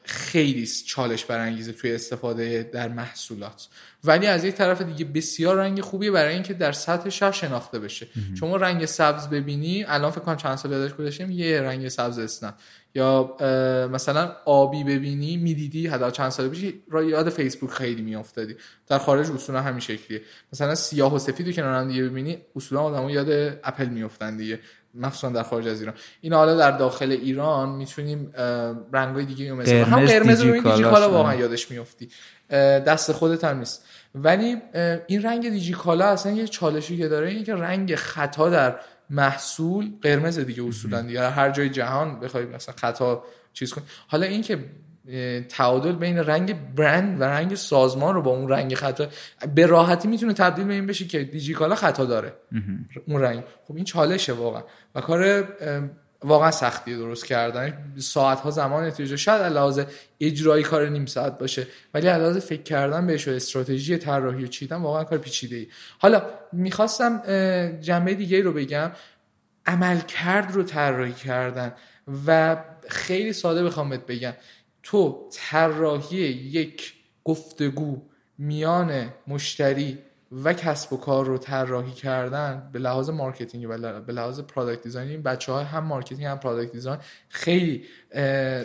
خیلی چالش برانگیزه توی استفاده در محصولات. ولی از یک طرف دیگه بسیار رنگ خوبیه برای اینکه در سطح شهر شناخته بشه. شما رنگ سبز ببینی الان فکر کنم چند سال یادش گذاشتیم یه رنگ سبز اسنپ. یا مثلا آبی ببینی می‌دیدی حداقل چند سال پیش یاد فیسبوک خیلی میافتادی. در خارج اصولا همین شکلیه. مثلا سیاه و سفید رو کنار هم دیگه ببینی اصولا آدمو یاد اپل میافتن دیگه. مخصوصا در خارج از ایران. این حالا در داخل ایران می‌تونیم رنگای دیگه رو مثلا هم قرمز رو دیجیکالا واقعا یادش میافتی. دست خودت هم نیست. ولی این رنگ دیجیکالا اصلا یه چالشی که داره اینه که رنگ خطا در محصول قرمز دیگه اصولا دیگه. هر جای جهان بخوای مثلا خطا چیز کن حالا اینکه تعادل بین رنگ برند و رنگ سازمان رو با اون رنگ خطا به راحتی می‌تونه تبدیل به این بشه که دیجیکالا خطا داره. اون رنگ. خب این چالشه واقعا. و کار واقعا سختی درست کردن. ساعت ها زمان احتیاج شاید لحاظ اجرایی کار نیم ساعت باشه ولی لحاظ فکر کردن بهش و استراتژی طراحی و چیدن واقعا کار پیچیده ای حالا می‌خواستم جنبه دیگه رو بگم. عملکرد رو طراحی کردن. و خیلی ساده بخوام بگم. تو طراحی یک گفتگو میان مشتری و کسب و کار رو طراحی کردن به لحاظ marketing و به لحاظ product design این بچه ها هم marketing هم product design خیلی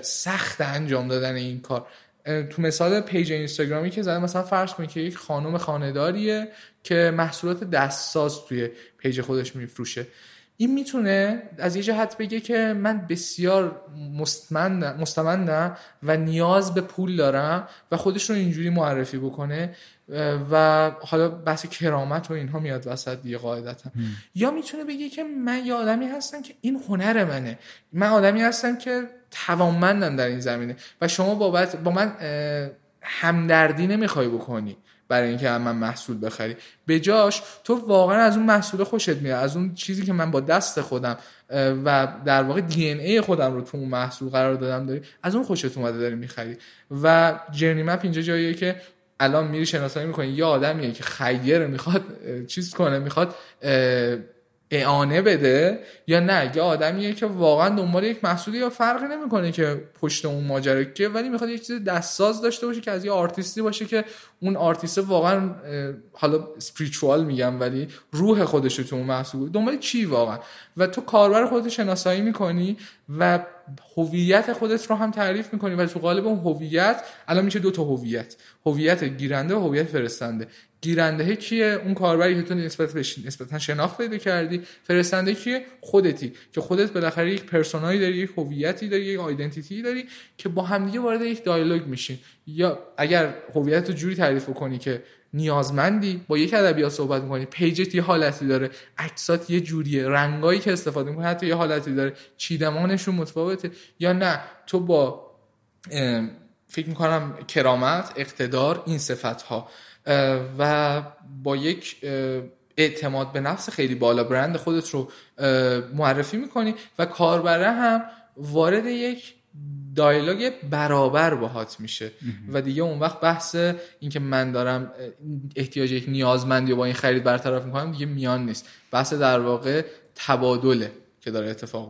سخت انجام دادن این کار. تو مثال page اینستاگرامی که زده مثلا فرض کنید که یک خانم خانه‌داریه که محصولات دستساز توی پیج خودش میفروشه. این می‌تونه از یه جهت بگه که من بسیار مستمندم و نیاز به پول دارم و خودش رو اینجوری معرفی بکنه و حالا بحث کرامت و اینها میاد وسط دیگه قاعدتا. یا می‌تونه بگه که من یه آدمی هستم که این هنر منه. من آدمی هستم که توانمندم در این زمینه. و شما بابت با من همدردی نمی‌خوای بکنی. برای اینکه من محصول بخری. به جاش تو واقعا از اون محصول خوشت میاد از اون چیزی که من با دست خودم و در واقع دی ای خودم رو تو اون محصول قرار دادم داری از اون خوشت اومده داری می‌خری. و جرنی مپ اینجا جاییه که الان میری شناسایی می‌کنی یه آدمیه که خیر می‌خواد چیز کنه می‌خواد اعانه بده یا نه؟ یه آدمیه که واقعا دنبال یک محصولی یا فرقی نمی‌کنه که پشت اون ماجرا که ولی می‌خواد یک چیز دستساز داشته باشه که از یه آرتیستی باشه که اون آرتیست واقعا حالا spiritual میگم ولی روح خودش تو اون محصول دنبال چی واقعا؟ و تو کاربر خودت شناسایی می‌کنی و هویت خودت رو هم تعریف می‌کنی و تو قالب اون هویت الان میشه دو تا هویت. هویت گیرنده و هویت فرستنده. گیرنده کیه؟ اون کاربری که تو نسبت بهش نسبتا شناخت پیدا کردی. فرستنده کیه؟ خودتی. که خودت بالاخره یک persona یی داری یک هویتی داری یک identity داری که با همدیگه وارد یک دیالوگ میشین. یا اگر هویت رو جوری تعریف کنی که نیازمندی با یک ادبیات صحبت می‌کنی. پیجت یه حالتی داره. عکسات یه جوریه. رنگایی که استفاده می‌کنی حتی یه حالتی داره. چیدمانشون متفاوته. یا نه تو با فکر می‌کنم کرامت اقتدار این صفت ها و با یک اعتماد به نفس خیلی بالا برند خودت رو معرفی می‌کنی و کاربره هم وارد یک دایلوگ برابر باهات میشه. و دیگه اون وقت بحث اینکه من دارم احتیاج یک نیازمندی رو با این خرید برطرف می‌کنم دیگه میان نیست. بحث در واقع تبادله که داره اتفاق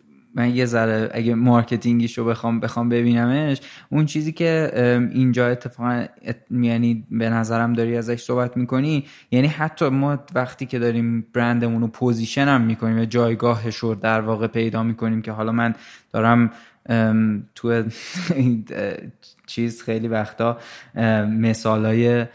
من یه ذره اگه marketing یش رو بخوام بخوام ببینمش اون چیزی که اینجا اتفاقا ات- یعنی به نظرم داری ازش صحبت می‌کنی یعنی حتی ما وقتی که داریم برندمون رو position هم می‌کنیم یا جایگاهش رو در واقع پیدا می‌کنیم که حالا من دارم تو چیز خیلی وقتا مثال های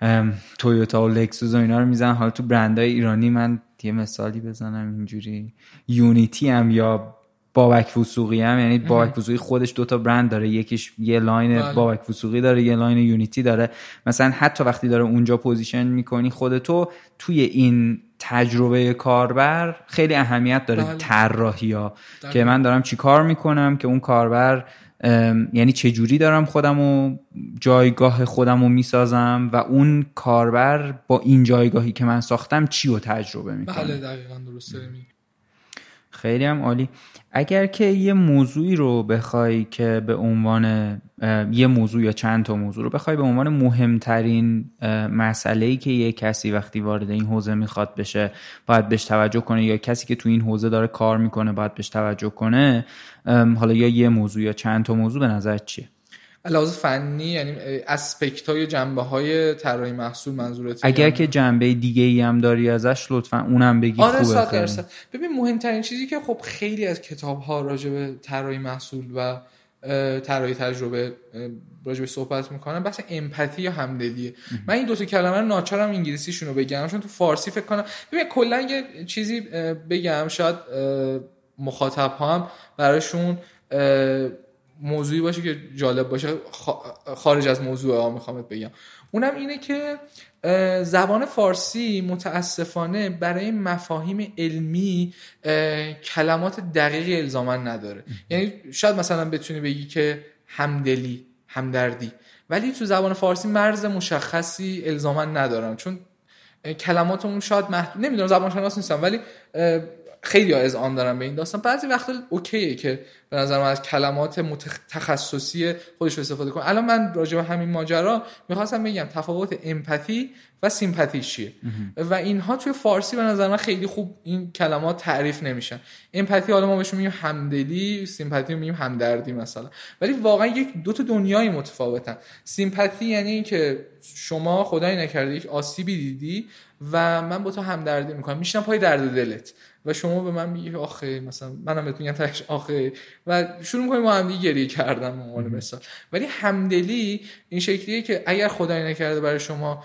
ام، تویوتا و لکسوس و اینا رو می‌زنن حالا تو برندهای ایرانی من یه مثالی بزنم اینجوری. یونیتی هم یا بابک وسوقی هم یعنی بابک وسوقی خودش دوتا برند داره. یکیش یه line بله. بابک وسوقی داره یه line یونیتی داره. مثلا حتی وقتی داره اونجا position می‌کنی خودتو توی این تجربه کاربر خیلی اهمیت داره. بله. طراحی ها دقیقاً. که من دارم چی کار می‌کنم؟ که اون کاربر یعنی چه جوری دارم خودم و جایگاه خودم رو می‌سازم و اون کاربر با این جایگاهی که من ساختم چی رو تجربه می‌کنه؟ بله دقیقا درست داری میگی خیلی هم عالی. اگر که یه موضوعی رو بخوای که به عنوان یه موضوع یا چند تا موضوع رو بخوای به عنوان مهمترین مسئله ای که یه کسی وقتی وارد این حوزه می‌خواد بشه باید بهش توجه کنه یا کسی که تو این حوزه داره کار می‌کنه باید بهش توجه کنه حالا یا یه موضوع یا چند تا موضوع به نظر چیه؟ لحاظ فنی یعنی اسپکت های جنبه های طراحی محصول منظورت اگر که جنبه دیگه ای هم داری ازش لطفا اونم بگی آره خوبه ببین مهمترین چیزی که خب خیلی از کتاب ها راجع به طراحی محصول و طراحی تجربه راجع به صحبت می‌کنن بحث امپاتی یا همدلیه. من این دو تا کلمه رو ناچارم انگلیسیشون رو بگم چون تو فارسی فکر کنم ببین کلا یه چیزی بگم شاید مخاطب ها هم براشون موضوعی باشه که جالب باشه. خا- خارج از موضوع ها می‌خوام بگم. اونم اینه که زبان فارسی متاسفانه برای مفاهیم علمی کلمات دقیقی الزاما نداره. یعنی شاید مثلا بتونی بگی که همدلی همدردی. ولی تو زبان فارسی مرز مشخصی الزاما ندارن. چون کلماتمون شاید محدود نمی‌دونم زبان شناس نیستم ولی خیلی از آن دارم به این داستان. بعضی وقتا اوکیه که به نظر من از کلمات تخصصی خودش استفاده کنه. الان من راجع به همین ماجرا می‌خواستم بگم تفاوت امپاتی و سیمپاتی چیه. و اینها توی فارسی به نظر من خیلی خوب این کلمات تعریف نمیشن. امپاتی حالا ما بهش میگیم همدلی سیمپاتی میگیم همدردی مثلا. ولی واقعا یک دو تا دنیای متفاوتن. سیمپاتی یعنی اینکه شما خدای نکرده یک آسیبی دیدی و من با تو همدردی می‌کنم. میشنم پای درد دلت. و شما به من میگی آخه مثلا منم بهت میگم تهش آخه. و شروع می‌کنیم با هم دیگه گریه کردن به عنوان مثال. ولی همدلی این شکلیه که اگر خدای نکرده برای شما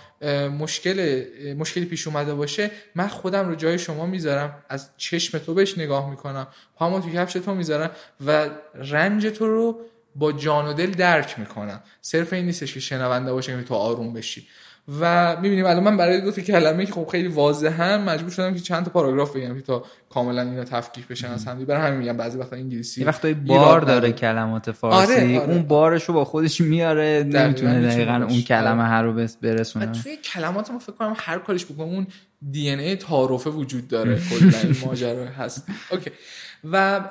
مشکل مشکلی پیش اومده باشه من خودم رو جای شما می‌ذارم از چشم تو بهش نگاه می‌کنم پامو تو کفش تو می‌ذارم و رنج تو رو با جان و دل درک می‌کنم. صرف این نیستش که شنونده باشه که تو آروم بشی. و می‌بینیم الان من برای دو تا کلمه که خب خیلی واضحه مجبور شدم که چند تا پاراگراف بگم که تا کاملا اینا تفکیک بشن از هم برای همین میگم بعضی وقتا انگلیسی ایراد بار. داره کلمات فارسی آره، آره. اون بارش رو با خودش میاره نمی‌تونه می‌تونه دقیقا. اون کلمه آره. هر رو برسونه توی کلمات ما فکر کنم هر کارش بکنم اون دی ان ای تعارفه وجود داره کلا [laughs] ماجرا هست اوکی و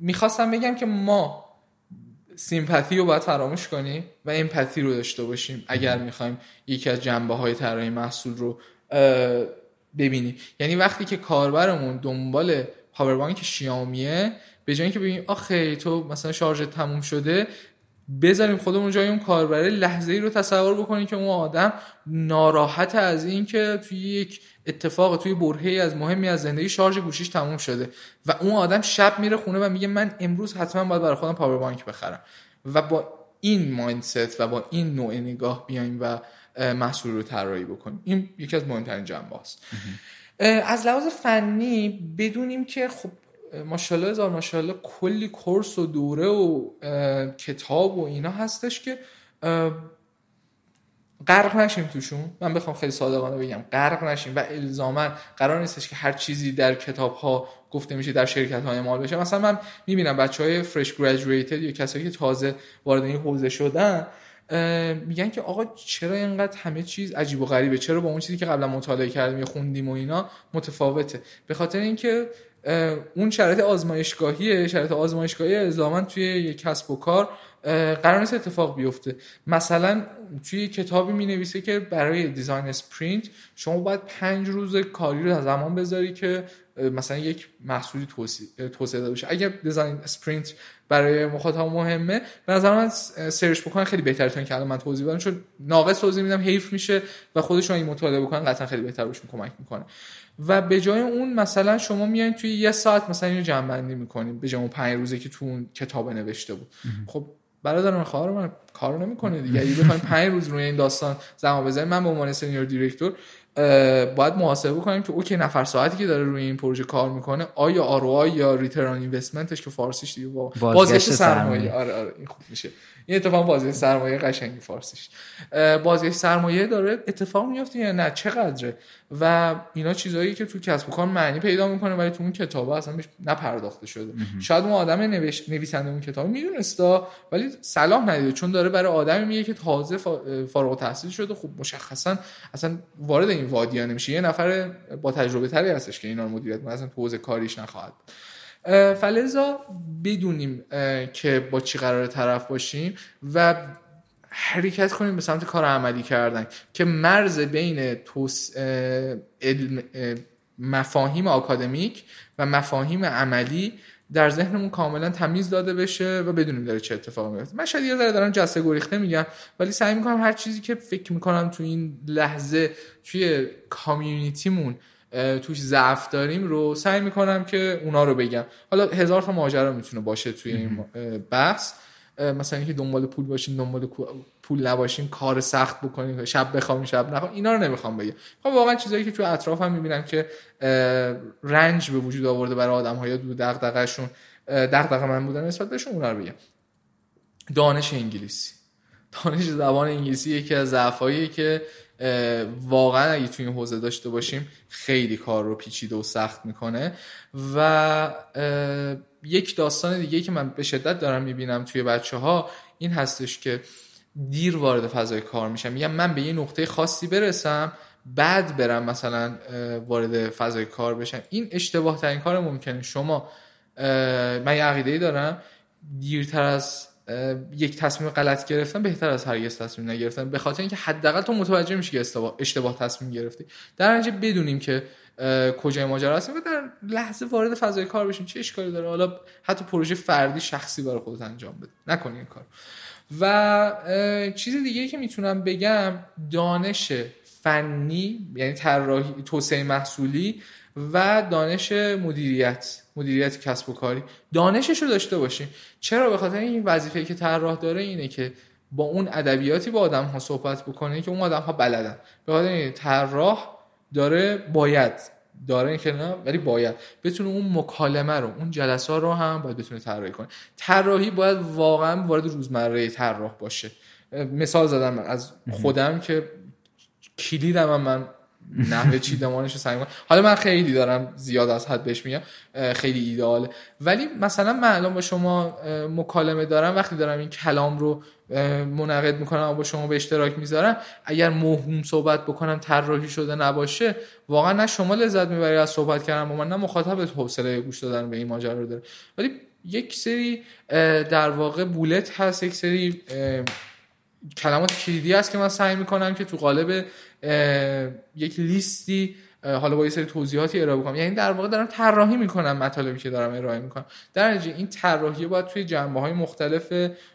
می‌خواستم بگم که ما سیمپاتی رو باید فراموش کنیم و امپاتی رو داشته باشیم اگر می‌خوایم یکی از جنبه های طراحی محصول رو ببینیم یعنی وقتی که کاربرمون دنبال پاوربانک شیائومیه به جای اینکه بگیم آخه تو مثلا شارژ تموم شده بذاریم خودمون جای اون کاربره لحظه ای رو تصور بکنیم که اون آدم ناراحت از این که توی یک اتفاق توی برهه از مهمی از زندگی شارژ گوشیش تموم شده و اون آدم شب میره خونه و میگه من امروز حتما باید برای خودم پاور بانک بخرم. و با این مایندست و با این نوع نگاه بیایم و محصول رو طراحی بکنیم. این یکی از مهمترین جنبه است از لحاظ فنی بدونیم که خب ماشاءالله هزار ماشاءالله کلی کورس و دوره و کتاب و اینا هستش که غرق نشیم توشون. من بخوام خیلی صادقانه بگم غرق نشیم و الزاما قرار نیستش که هر چیزی در کتاب ها گفته میشه در شرکت های اعمال بشه مثلا من می‌بینم بچه های فرش گریجویتد یا کسایی که تازه وارد این حوزه شدن میگن که آقا چرا اینقدر همه چیز عجیب و غریبه؟ چرا با اون چیزی که قبلا مطالعه کردیم یا خوندیم و اینا متفاوته؟ به خاطر اینکه اون شرایط آزمایشگاهیه شرایط آزمایشگاهی الزاما توی یک کسب و کار قرار نیست اتفاق بیفته. مثلا توی کتابی می نویسه که برای design sprint شما باید پنج روز کاری رو زمان بذاری که مثلا یک محصولی توسعه داده بشه اگر design sprint برای مخاطب مهمه. به نظر من search بکنن خیلی بهتره تا اینکه الان من توضیح بدم چون ناقص توضیح میدم حیف میشه و خودشون این مطالعه بکنن قطعا خیلی بهتر بهشون کمک می‌کنه. و به جای اون مثلا شما میایین توی یه ساعت مثلا اینو جمع بندی می‌کنیم به جای اون پنج روزه که تو اون کتاب نوشته بود. خب برادر خواهر من کارو نمی‌کنه دیگه. اگه بخوایم 5 روز روی این داستان زمان بذاریم من به عنوان senior director باید محاسبه کنیم که okay نفر ساعتی که داره روی این پروژه کار می‌کنه آیا ROI یا return investment ش که فارسیش دیگه بازگشت سرمایه. آره آره این خوب میشه. این اتفاق بازگشت سرمایه قشنگی فارسیش. بازی سرمایه داره اتفاق میفته یا نه؟ چقدره؟ و اینا چیزهایی که تو کسب و کار معنی پیدا می‌کنه ولی تو اون کتاب اصلا بهش نپرداخته شده. شاید اون آدم نوش... نویسنده اون کتاب میدونستا ولی صلاح ندیده. چون داره برای آدمی میگه که تازه فارغ التحصیل شده. خب مشخصا اصلا وارد این وادیا نمیشه. یه نفر با تجربه تری هستش که اینا رو مدیریت اصلا تو کاریش نخواهد فلزا بدونیم که با چی قرار طرف باشیم و حرکت کنیم به سمت کار عملی کردن که مرز بین توس علم مفاهیم آکادمیک و مفاهیم عملی در ذهنمون کاملا تمیز داده بشه و بدونیم داره چه اتفاقی میفته. من شاید یه ذره دارم جسته گریخته میگم ولی سعی می‌کنم هر چیزی که فکر می‌کنم تو این لحظه توی کامیونیتیمون توش ضعف داریم رو سعی می‌کنم که اونا رو بگم. حالا هزار تا ماجرا می‌تونه باشه توی این بحث. مثلا اینکه دنبال پول باشیم دنبال پول نباشیم کار سخت بکنیم شب بخوام شب نخوام اینا رو نمی‌خوام بگم. خب واقعا چیزایی که تو اطرافم می‌بینم که رنج به وجود آورده برای آدم های دو دغدغه‌شون دغدغه من بودن نسبت بهشون اونا رو بگم. دانش انگلیسی. دانش زبان انگلیسی یکی از ضعفاییه که واقعا اگه توی این حوزه داشته باشیم خیلی کار رو پیچیده و سخت می‌کنه. و یک داستان دیگه که من به شدت دارم می‌بینم توی بچه ها این هستش که دیر وارد فضای کار میشم میگم من به یه نقطه خاصی برسم بعد برم مثلا وارد فضای کار بشم. این اشتباه ترین کار ممکنه. شما من یه عقیده دارم. دیرتر از یک تصمیم غلط گرفتن بهتر از هرگز تصمیم نگرفتن. به خاطر اینکه حداقل تو متوجه میشی که اشتباه, اشتباه تصمیم گرفتی. در نتیجه بدونیم که کجای ماجرا هستیم و در لحظه وارد فضای کار بشیم چه اشکالی داره؟ حالا حتی پروژه فردی شخصی برای خودت انجام بده. نکنی این کار و چیز دیگه که می‌تونم بگم دانش فنی یعنی طراحی توسعه محصولی و دانش مدیریت. مدیریت کسب و کاری. دانشش رو داشته باشیم چرا؟ به خاطر این وظیفه که طراح داره اینه که با اون ادبیاتی با آدم ها صحبت بکنه که اون آدم ها بلدن. به خاطر این طراح داره باید. داره که نه ولی باید. بتونه اون مکالمه رو اون جلسه رو هم باید بتونه طراحی کنه. طراحی باید واقعا وارد روزمره طراح باشه. مثال زدم از خودم که کلیدم من نحوه چیدمانش رو سعی حالا من خیلی دارم زیاد از حد بهش میگم خیلی ایداله ولی مثلا من الان با شما مکالمه دارم وقتی دارم این کلام رو منعقد می‌کنم و با شما به اشتراک می‌ذارم اگر موهوم صحبت بکنم طراحی شده نباشه واقعا نه شما لذت می‌بری از صحبت کردن با من نه مخاطب حوصله گوش دادن به این ماجرا داره. ولی یک سری در واقع بولت هست یک سری کلمات کلیدی هست که من سعی می‌کنم که تو قالب یک لیستی حالا با یه سری توضیحاتی ارائه بکنم. یعنی در واقع دارم طراحی می‌کنم مطالبی که دارم ارائه می‌کنم. در نتیجه این طراحی باید توی جنبه های مختلف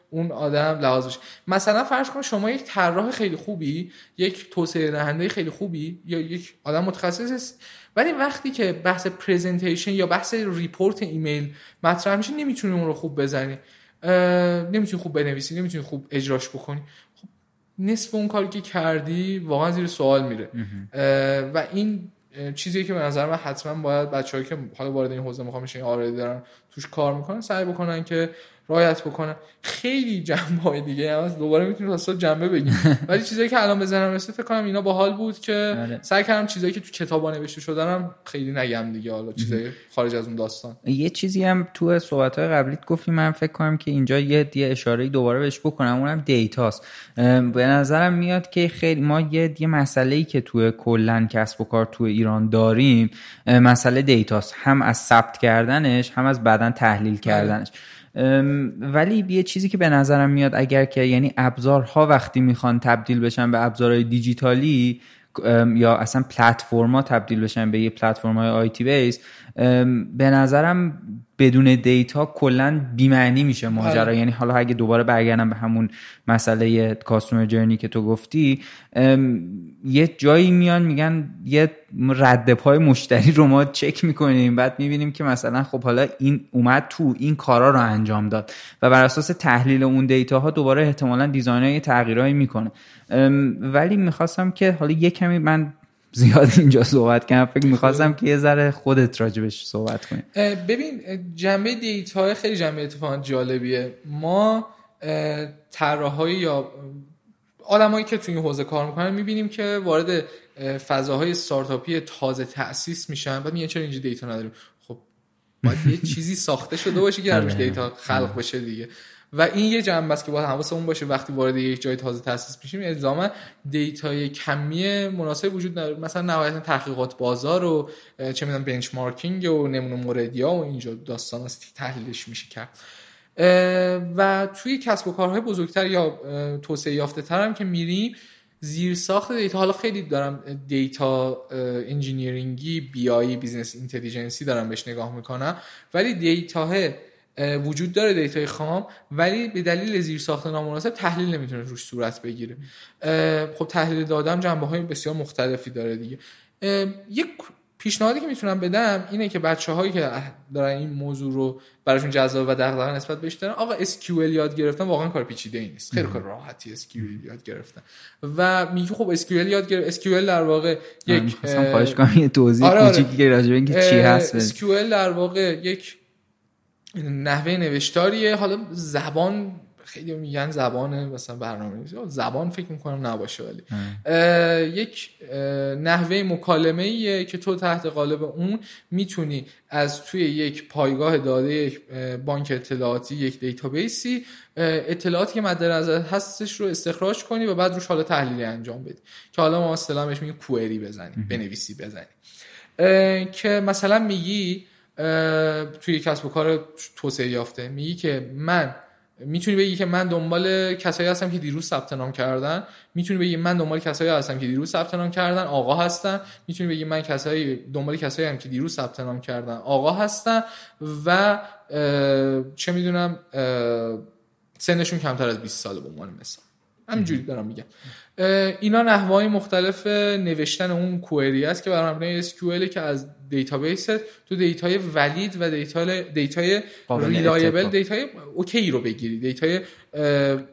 اون آدم لحاظ بشه. مثلا فرض کن شما یک طراح خیلی خوبی یک توسعه دهنده خیلی خوبی یا یک آدم متخصص است ولی وقتی که بحث presentation یا بحث report ایمیل مطرح میشه نمی‌تونی اون رو خوب بزنی. نمی‌تونی خوب بنویسی نمی‌تونی خوب اجراش بکنی. نصف اون کاری که کردی واقعا زیر سوال میره. و این چیزی که به نظر من حتما باید بچه‌ای که حالا وارد این حوزه می‌خوام بشن آردی دارن توش کار می‌کنن سعی بکنن که رعایت بکنن خیلی جنبه های دیگه. هم هست دوباره می‌تونیم واسه جنبه بگیم. ولی چیزایی که الان بزنم رسید فکر کنم اینا باحال بود که آره. سعی کردم چیزایی که تو کتابا نوشته شدن هم خیلی نگم دیگه. حالا چیزای خارج از اون داستان. یه چیزی هم تو صحبت های قبلیت گفتی من فکر کنم که اینجا یه یه اشاره دوباره بهش بکنم. اونم دیتاست. به نظرم میاد که خیلی ما یه یه مسئله ای که توی کلا کسب و کار تو ایران داریم مسئله دیتاست. هم از ثبت کردنش هم از بعدا تحلیل کردنش. ام، ولی یه چیزی که به نظرم میاد اگر که یعنی ابزارها وقتی می‌خوان تبدیل بشن به ابزارهای دیجیتالی یا اصلا پلتفرما تبدیل بشن به یه پلتفرم های آیتی بیس به نظرم بدون دیتا کلا بیمعنی میشه ماجرا آره. یعنی حالا اگه دوباره برگردم به همون مسئله کاستومر جرنی که تو گفتی یه جایی میان میگن یه رد پای مشتری رو ما چک می‌کنیم بعد می‌بینیم که مثلا خب حالا این اومد تو این کارا رو انجام داد و بر اساس تحلیل اون دیتا ها دوباره احتمالا دیزاین های تغییرهایی می‌کنه ولی می‌خواستم که حالا یه کمی من زیاد [laughs] اینجا صحبت کردم. فکر می‌خواستم که یه ذره خودت راجبش صحبت کنیم ببین جنبه دیتا خیلی جنبه اتفاقا جالبیه. ما اه، طراحای یا آدمایی که توی این حوزه کار می‌کنن می‌بینیم که وارد اه، فضاهای استارتاپی تازه تأسیس میشن بعد میگن چرا اینجا data نداریم؟ خب باید یه [laughs] چیزی ساخته شده باشه که آره. data خلق بشه دیگه. و این یه جنبه است که باید حواسمون باشه وقتی وارد یک جای تازه تاسیس میشیم الزاما data ی کمی مناسب وجود نداره. مثلا نهایتا تحقیقات بازار و چه می‌دونم benchmarking و نمونه موردی ها و اینجا داستان است تحلیلش میشه کرد. و توی کسب و کارهای بزرگتر یا توسعه یافته تر هم که میریم زیر ساخت دیتا. حالا خیلی دارم data engineering ی یا business intelligence ی دارم بهش نگاه می‌کنم. ولی دیتا وجود داره دیتای خام ولی به دلیل زیر ساخت نامناسب تحلیل نمی‌تونه روش صورت بگیره خب تحلیل دادم جنبه های بسیار مختلفی داره دیگه یک پیشنهادی که می‌تونم بدم اینه که بچه هایی که دارن این موضوع رو براشون جذاب و دغدغه نسبت بهش دارن آقا SQL یاد گرفتن واقعا کار پیچیده ای نیست خیلی کار راحتی SQL یاد گرفتن و میگه خب SQL یاد گرفت SQL در واقع یک خواهش کنم یه توضیح آره، آره. که راجع به اینکه چی هست. SQL در واقع یک نحوه نوشتاریه. حالا زبان خیلی میگن زبان مثلا برنامه زبان فکر می‌کنم نباشه ولی. اه، یک اه، نحوه مکالمه ایه که تو تحت قالب اون می‌تونی از توی یک پایگاه داده یک بانک اطلاعاتی یک دیتابیسی اطلاعاتی که مد نظر هستش رو استخراج کنی و بعد روش حالا تحلیلی انجام بدی. که حالا ما اصطلاحا بهش میگیم کوئری بزنیم بنویسی بزنی که مثلا میگی توی کسب و کار توسعه یافته. میگی که من می‌تونی بگی که من دنبال کسایی هستم که دیروز ثبت نام کردن؟ می‌تونی بگی من دنبال کسایی هستم که دیروز ثبت نام کردن؟ آقا هستن. می‌تونی بگی من کسایی دنبال کسایی هم که دیروز ثبت نام کردن آقا هستن و چه می‌دونم سنشون کمتر از 20 ساله به عنوان مثال. همینجوری دارم میگم. اینا نحوهای مختلف نوشتن اون query است که بر مبنای SQL که از دیتابیس تو دیتای valid و دیتا دیتای قابل reliable. دیتای okay رو بگیری. دیتای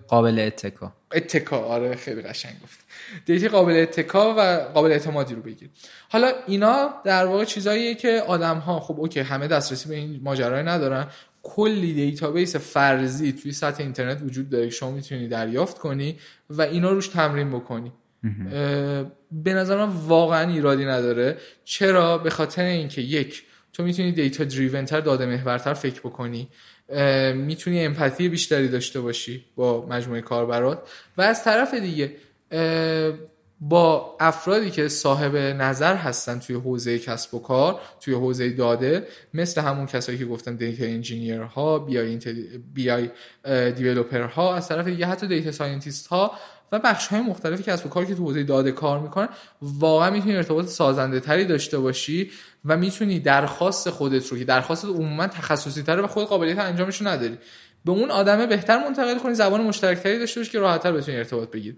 قابل اتکا. اتکا. آره خیلی قشنگ گفت. دیتا قابل اتکا و قابل اعتمادی رو بگیر حالا اینا در واقع چیزاییه که آدم ها خب okay همه دسترسی به این ماجرای ندارن. کلی دیتابیس فرضی توی سطح اینترنت وجود داره که شما می‌تونی دریافت کنی و اینا روش تمرین بکنی. به نظر من واقعا ایرادی نداره. چرا؟ به خاطر اینکه یک تو می‌تونی data driven تر داده محورتر فکر بکنی. می‌تونی empathy بیشتری داشته باشی با مجموعه کاربرات. و از طرف دیگه با افرادی که صاحب نظر هستن توی حوزه کسب و کار توی حوزه داده مثل همون کسایی که گفتم data engineer ها BI, BI developer ها از طرف دیگه حتی data scientist ها و بخش های مختلفی کسب و کار که تو حوزه داده کار می‌کنن واقعا می‌تونی ارتباط سازنده تری داشته باشی و می‌تونی درخواست خودت رو که درخواست عموما تخصصی تره و خود قابلیت انجامش نداری. به اون آدمه بهتر منتقل کنی زبان مشترکتری داشته باشی که راحتتر بتونی ارتباط بگیری.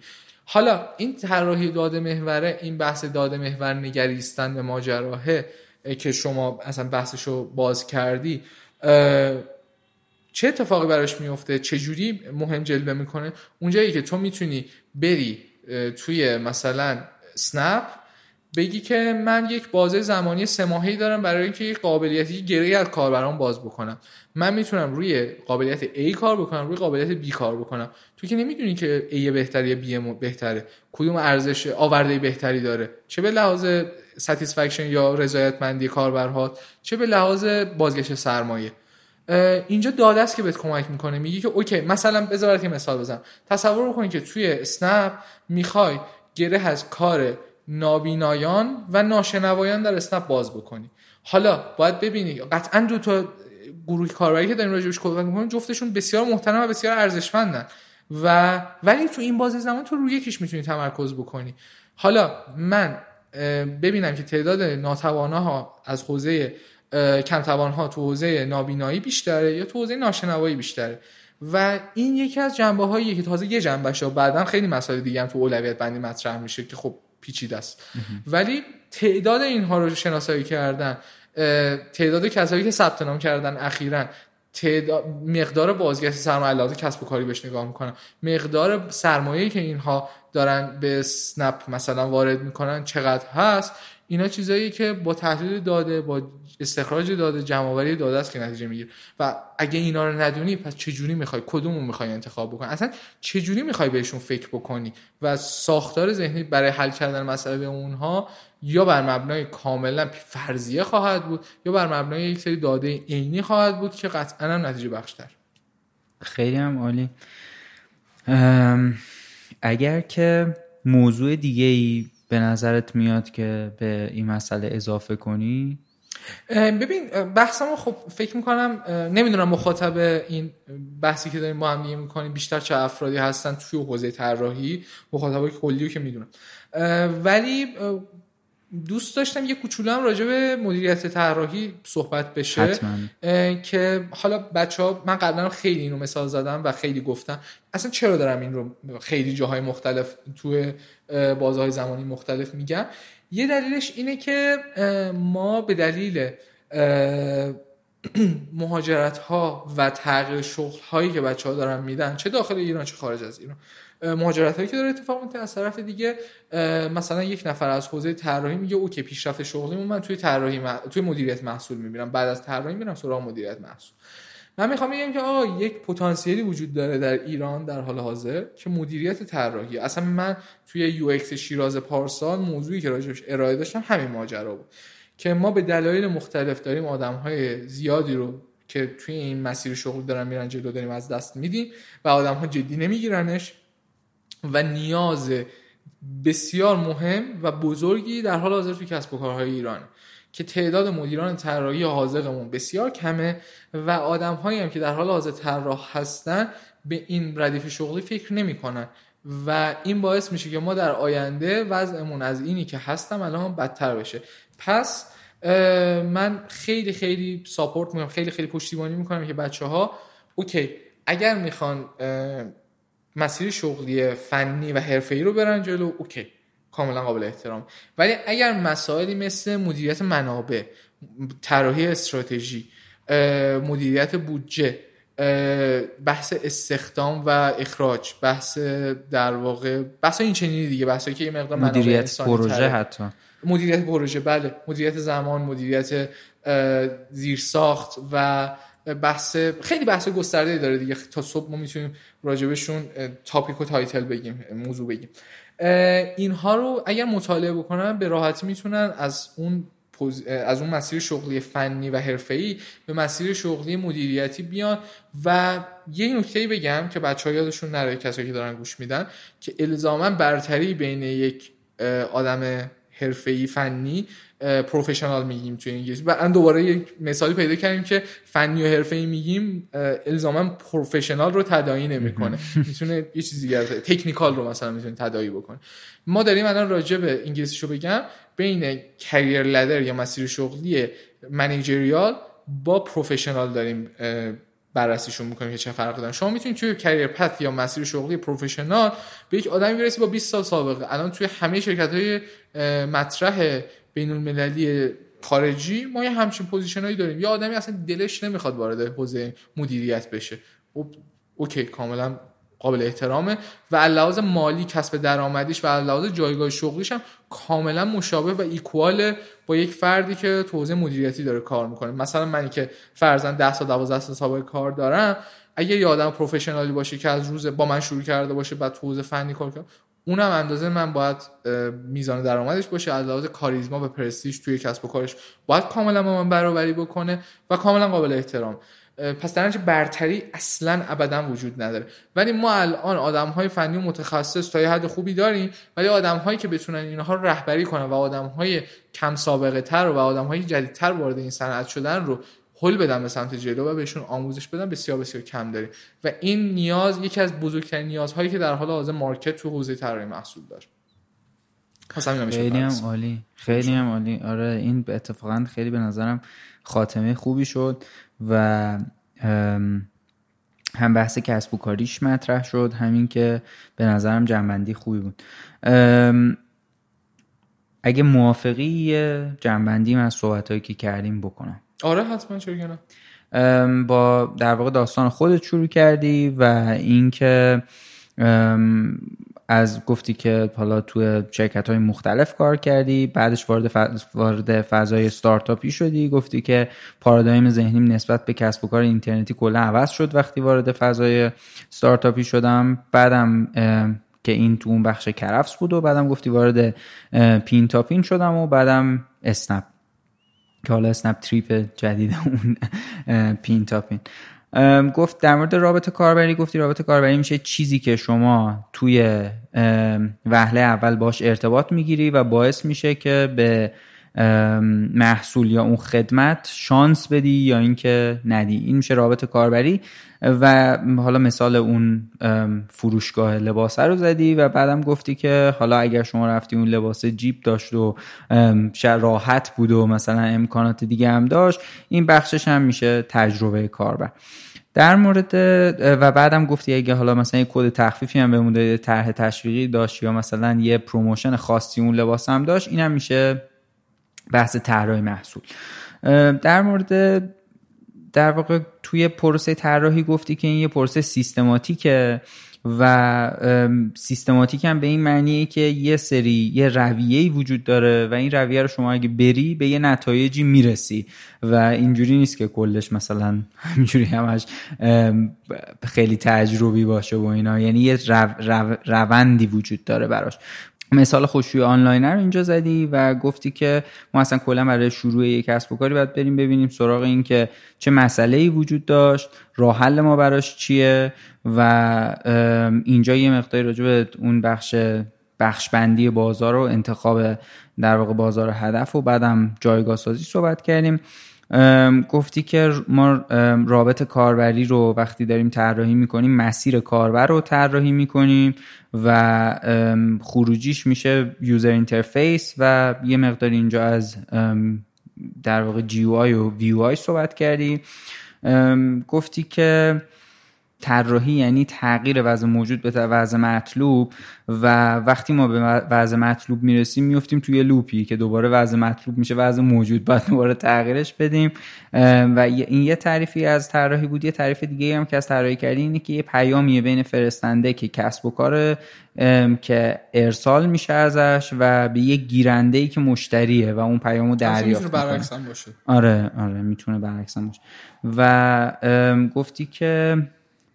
حالا این طراحی داده محوره این بحث داده محور نگریستن به ماجراه اه، که شما اصلا بحثش رو باز کردی چه اتفاقی براش میفته؟ چه جوری مهم جلوه می‌کنه؟ اونجایی که تو می‌تونی بری توی مثلا اسنپ بگی که من یک بازه زمانی سه دارم برای اینکه یک قابلیتی گره‌ای از کاربران باز بکنم. من می‌تونم روی قابلیت A کار بکنم روی قابلیت B کار بکنم. تو که نمی‌دونی که A بهتری یا B بهتره. کدوم ارزش آورده بهتری داره؟ چه به لحاظ satisfaction یا رضایتمندی کاربرها چه به لحاظ بازگشت سرمایه. اینجا داده است که بهت کمک می‌کنه. میگی که اوکی مثلا بذار که مثال بزنم. تصور بکنید که توی اسنپ می‌خوای گره از کار نابینایان و ناشنوایان در اسنپ باز بکنی. حالا باید ببینی قطعا دو تا گروه کاربری که داریم راجعش صحبت می‌کنیم جفتشون بسیار محترم و بسیار ارزشمندن. و ولی تو این بازی زمان تو روی یکیش می‌تونی تمرکز بکنی. حالا من ببینم که تعداد ناتواناها از حوزه کم ها تو حوزه نابینایی بیشتره یا تو حوزه ناشنوایی بیشتره. و این یکی از جنبه هایی که تازه یه جنبه و بعدا خیلی مسائل دیگه هم تو اولویت بندی مطرح میشه که خب پیچیده است. ولی تعداد اینها رو شناسایی کردن تعداد کسایی که ثبت نام کردن اخیرا تعداد مقدار بازگشت سرمایه کسب و کاری بهش نگاه می‌کنن. مقدار سرمایه‌ای که اینها دارن به سنپ مثلا وارد می‌کنن چقدر هست؟ اینا چیزایی که با تحلیل داده با استخراج داده جمع داده است که نتیجه می‌گیره. و اگه اینا رو ندونی پس چجوری می‌خوای؟ کدومو می‌خوای انتخاب بکنی؟ اصلا چجوری می‌خوای بهشون فکر بکنی؟ و ساختار ذهنی برای حل کردن مسئله اونها یا بر مبنای کاملا فرضیه خواهد بود یا بر مبنای یک سری داده عینی خواهد بود که قطعا هم نتیجه بخشتر. خیلی هم عالی. اگر که موضوع دیگه ای به نظرت میاد که به این مسئله اضافه کنی؟ ببین بحثمو خب فکر می‌کنم نمی‌دونم مخاطب این بحثی که داریم با هم دیگه می‌کنیم بیشتر چه افرادی هستن توی حوزه طراحی مخاطبای کلی که می‌دونم. ولی دوست داشتم یه کوچولو هم راجع به مدیریت طراحی صحبت بشه که حالا بچه ها من قبلا خیلی اینو مثال زدم و خیلی گفتم اصلا چرا دارم این رو خیلی جاهای مختلف توی بازهای زمانی مختلف میگم؟ یه دلیلش اینه که ما به دلیل [clears throat] مهاجرت ها و تغییر شغل هایی که بچه ها دارن میدن چه داخل ایران چه خارج از ایران مهاجرت هایی که داره اتفاق میفته از طرف دیگه مثلا یک نفر از حوزه طراحی میگه اوکی پیشرفت شغلی من توی طراحی توی مدیریت محصول می‌بینم. بعد از طراحی میرم سراغ مدیریت محصول. من می‌خوام بگم که آقا یک پتانسیلی وجود داره در ایران در حال حاضر که مدیریت طراحی. اصلا من توی UX شیراز پارسال موضوعی که راجبش ارائه داشتم همین ماجرا بود. که ما به دلایل مختلف داریم آدم های زیادی رو که توی این مسیر شغل دارن میرن جلو داریم از دست میدیم و آدم ها جدی نمیگیرنش. و نیاز بسیار مهم و بزرگی در حال حاضر توی کسب و کارهای ایران که تعداد مدیران طراحی حاذقمون بسیار کمه و آدم هایی هم که در حال حاضر طراح هستن به این ردیف شغلی فکر نمی‌کنن. و این باعث میشه که ما در آینده وضعمون از اینی که هستم الان بدتر بشه. پس من خیلی خیلی support می‌کنم خیلی خیلی پشتیبانی می‌کنم که بچه ها okay اگر می‌خوان مسیر شغلی فنی و حرفه‌ای رو برن جلو okay کاملا قابل احترام. ولی اگر مسائلی مثل مدیریت منابع طراحی استراتژی مدیریت بودجه بحث استخدام و اخراج بحث در واقع بحث این چنینی دیگه بحثی که یه مقدار مدیریت پروژه حتی مدیریت پروژه بله. مدیریت زمان مدیریت زیرساخت و بحث خیلی بحث گسترده داره دیگه. تا صبح ما می‌تونیم راجبشون topic و title بگیم موضوع بگیم. اینها رو اگر مطالعه بکنن به راحتی می‌تونن از اون از اون مسیر شغلی فنی و حرفه‌ای به مسیر شغلی مدیریتی بیان. و یه نکته بگم که بچه ها یادشون نره کسایی که دارن گوش میدن که الزاما برتری بین یک آدم حرفه‌ای فنی professional میگیم توی انگلیسی. بعد دوباره یک مثالی پیدا کردیم که فنی و حرفه‌ای میگیم الزاما پروفشنال رو تداعی نمی‌کنه. می‌تونه یه چیز دیگه تکنیکال رو مثلا می‌تونه تداعی بکنه. ما داریم الان راجع به انگلیسیشو بگم. بین کریر لدر یا مسیر شغلی منیجریال با پروفشنال داریم بررسیشون می‌کنیم که چه فرق دارن شما می‌تونید توی کریر پت یا مسیر شغلی پروفشنال به یک آدمی برسید با 20 سال سابقه. الان توی همه شرکت های مطرح بین المللی خارجی ما یه همچین position هایی داریم. یه آدمی اصلا دلش نمی‌خواد وارد حوزه مدیریت بشه. okay کاملا قابل احترامه. و لحاظ مالی کسب درآمدیش و لحاظ جایگاه شغلیش هم کاملا مشابه و equal با یک فردی که تو مدیریتی داره کار می‌کنه. مثلا منی که فرضا 10 تا 12 سال سابقه کار دارم اگه یه آدم professional ی باشه که از روز با من شروع کرده باشه بعد تو فنی کار کنه اونم اندازه من باید میزان درآمدش باشه از لحاظ کاریزما و پرستیژ توی کسب و کارش. باید کاملا با من برابری بکنه و کاملا قابل احترام. پس در برتری اصلا ابدا وجود نداره. ولی ما الان آدم های فنی و متخصص تا یه حد خوبی داریم ولی آدم هایی که بتونن اینها رو رهبری کنن و آدم های کم سابقه تر و آدم های جدیدتر وارد این صنعت شدن رو حل بدن به سمت جلو و بهشون آموزش بدن بسیار بسیار کم داریم. و این نیاز یکی از بزرگترین نیازهایی که در حال حاضر مارکت تو حوزه طراحی محصول داره. خیلی هم عالی. خیلی هم عالی. آره این اتفاقا خیلی به نظرم خاتمه خوبی شد. و هم بحث کسب و کاریش مطرح شد همین که به نظرم جنبندی خوبی بود. اگه موافقی جنبندی من از صحبت که کردیم بکنم. آره حتما چرا با در واقع داستان خودت شروع کردی و اینکه از گفتی که حالا توی شرکت های مختلف کار کردی بعدش وارد وارد فضای استارتاپی شدی گفتی که پارادایم ذهنیم نسبت به کسب و کار اینترنتی کلا عوض شد وقتی وارد فضای استارتاپی شدم. بعدم که این تو اون بخش کرفس بود و بعدم گفتی وارد پین تا پین شدم و بعدم اسنپ. که حالا اسنپ تریپ جدید اون پین تا پین گفت در مورد رابط کاربری گفتی رابط کاربری میشه چیزی که شما توی وهله اول باش ارتباط می‌گیری و باعث میشه که به محصول یا اون خدمت شانس بدی یا اینکه ندی. این میشه رابط کاربری. و حالا مثال اون فروشگاه لباس رو زدی و بعدم گفتی که حالا اگر شما رفتی اون لباس جیب داشت و راحت بود و مثلا امکانات دیگه هم داشت این بخشش هم میشه تجربه کاربر. در مورد و بعدم گفتی اگه حالا مثلا یه کد تخفیفی هم بهمون بده طرح تشویقی داشت یا مثلا یه promotion خاصی اون لباس هم داشت اینم میشه بحث طراحی محصول. در مورد در واقع توی پروسه طراحی گفتی که این یه پروسه سیستماتیکه و سیستماتیک هم به این معنیه که یه سری یه رویه‌ای وجود داره و این رویه رو شما اگه بری به یه نتایجی می‌رسی و اینجوری نیست که کلش مثلا همینجوری همش خیلی تجربی باشه و اینا. یعنی یه روندی وجود داره براش. مثال خوشوی آنلاین رو اینجا زدی و گفتی که ما اصلا کلا برای شروع یک کسب و کاری باید بریم ببینیم سراغ این که چه مسئله ای وجود داشت راه حل ما براش چیه و اینجا یه مقداری راجع به اون بخش بخش بندی بازار و انتخاب در واقع بازار هدف و بعدم جایگاه سازی صحبت کردیم. گفتی که ما رابط کاربری رو وقتی داریم طراحی می‌کنیم مسیر کاربر رو طراحی می‌کنیم. و خروجیش میشه user interface و یه مقدار اینجا از در واقع GUI صحبت کردی. گفتی که طراحی یعنی تغییر وضع موجود به وضع مطلوب و وقتی ما به وضع مطلوب می‌رسیم میفتیم توی لوپی که دوباره وضع مطلوب میشه وضع موجود. باید دوباره تغییرش بدیم. و این یه تعریفی از طراحی بود. یه تعریف دیگه هم که از طراحی کردی اینه که یه پیامیه بین فرستنده که کسب و کار که ارسال میشه ازش و به یه گیرنده ای که مشتریه و اون پیامو دریافت می‌تونه برعکس باشه. آره آره می‌تونه برعکس باشه. و گفتی که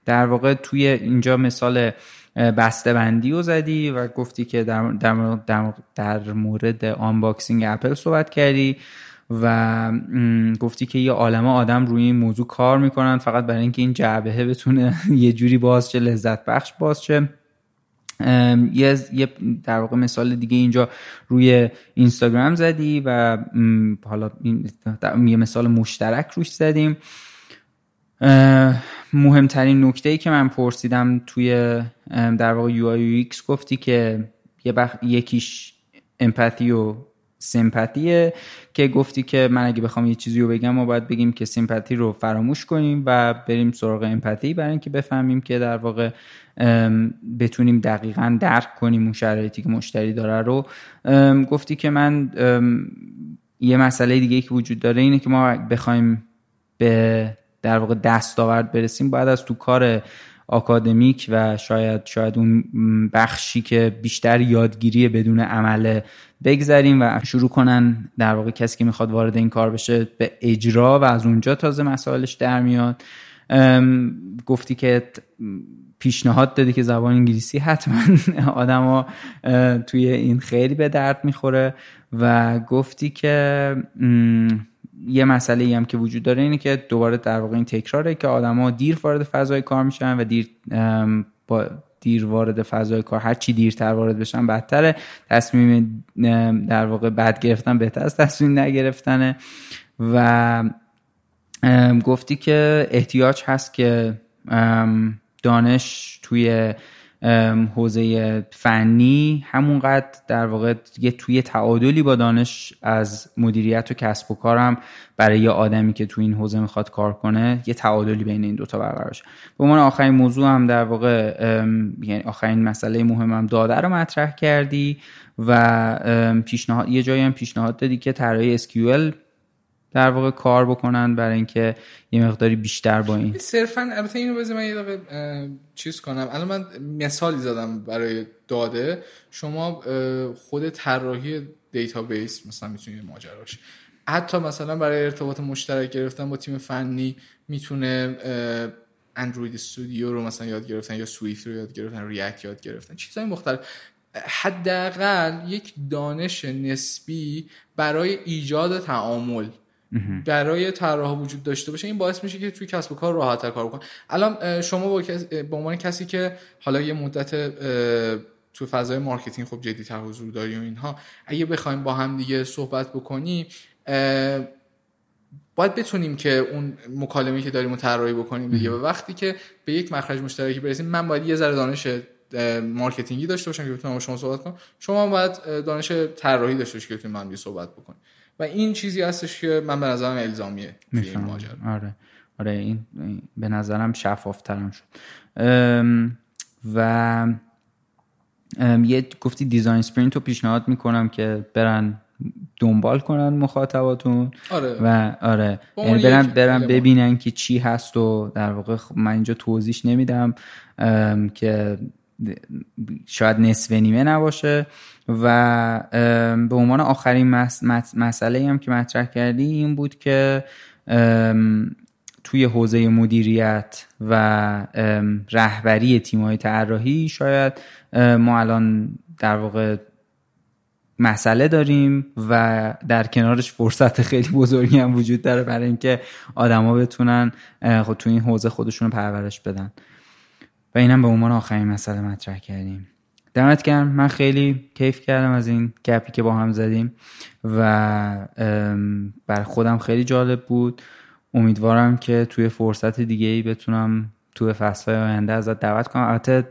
در واقع توی اینجا مثال بسته بندی رو زدی و گفتی که در, در, در, در مورد unboxing اپل صحبت کردی و گفتی که یه عالمه آدم روی این موضوع کار می‌کنن فقط برای اینکه این جعبه بتونه [laughs] یه جوری باز شه لذت بخش باز شه یه در واقع مثال دیگه اینجا روی اینستاگرام زدی و حالا یه مثال مشترک روش زدیم. مهمترین نکته ای که من پرسیدم توی در واقع یو آی گفتی که یه بخ... یکیش امپاتی و سیمپاتیه که گفتی که من اگه بخوام یه چیزی رو بگم ما باید بگیم که سیمپاتی رو فراموش کنیم و بریم سراغ امپاتی برای اینکه بفهمیم که در واقع بتونیم دقیقا درک کنیم اون شرایطی که مشتری داره رو. گفتی که من یه مسئله دیگه که وجود داره اینه که ما بخوایم به در واقع دستاورد برسیم باید از تو کار آکادمیک و شاید شاید اون بخشی که بیشتر یادگیری بدون عمله بگذریم و شروع کنن در واقع کسی که می‌خواد وارد این کار بشه به اجرا و از اونجا تازه مسائلش در میاد. گفتی که پیشنهاد دادی که زبان انگلیسی حتما [laughs] آدما توی این خیلی به درد می‌خوره و گفتی که یه مسئله هم که وجود داره اینه که دوباره در واقع این تکراره که آدما دیر وارد فضای کار میشن و دیر با دیر وارد فضای کار هر چی دیرتر وارد بشن بدتره. تصمیم در واقع بد گرفتن بهتر از تصمیم نگرفتنه. و گفتی که احتیاج هست که دانش توی حوزه فنی همونقدر در واقع یه توی تعادلی با دانش از مدیریت و کسب و کارم برای یه آدمی که توی این حوزه می‌خواد کار کنه یه تعادلی بین این دوتا برقرار شه. به عنوان آخرین موضوع هم در واقع یعنی آخرین مسئله مهمم داده رو مطرح کردی و پیشنهاد یه جایی هم پیشنهاد دادی که طراحی SQL در واقع کار بکنن برای اینکه یه مقداری بیشتر با این. صرفا البته اینو بذار من یه دقیقه چیز کنم. الان من مثالی زدم برای داده. شما خود طراحی database مثلا می‌تونه ماجراش حتی مثلا برای ارتباط مشترک گرفتن با تیم فنی می‌تونه Android Studio رو مثلا یاد گرفتن یا Swift رو یاد گرفتن React یاد گرفتن. چیزهای مختلف. حداقل یک دانش نسبی برای ایجاد تعامل. برای طراح وجود داشته باشه این باعث میشه که توی کسب و کار راحتتر کار بکنه الان شما با به عنوان کسی که حالا یه مدت تو فضای marketing خب جدی تر حضور داری و اینها اگه بخوایم با هم دیگه صحبت بکنیم باید بتونیم که اون مکالمه که داریم طراحی بکنیم دیگه. و وقتی که به یک مخرج مشترکی برسیم من باید یه ذره دانش marketing ی داشته باشم که بتونم با شما صحبت کنم. شما باید دانش طراحی داشته باشید که بتونیم من صحبت بکنیم. و این چیزی هستش که من به نظرم الزامیه این ماجرا. آره. آره این به نظرم شفافترم شد. و یه گفتی دیزاین سپرینت رو پیشنهاد می‌کنم که برن دنبال کنن مخاطباتون. آره. و آره. یعنی برن, برن ببینن که چی هست و در واقع من اینجا توضیح نمیدم که شاید نصف نیمه نباشه. و به عنوان آخرین مسئله هم که مطرح کردی این بود که توی حوزه مدیریت و رهبری تیم‌های طراحی شاید ما الان در واقع مسئله داریم و در کنارش فرصت خیلی بزرگی هم وجود داره برای اینکه آدما بتونن خود تو این حوزه خودشون رو پرورش بدن. و اینم به عنوان آخرین مسئله مطرح کردیم. دمت گرم. من خیلی کیف کردم از این گپی که با هم زدیم و بر خودم خیلی جالب بود. امیدوارم که توی فرصت دیگه ای بتونم توی فصل آینده ازت دعوت کنم. البته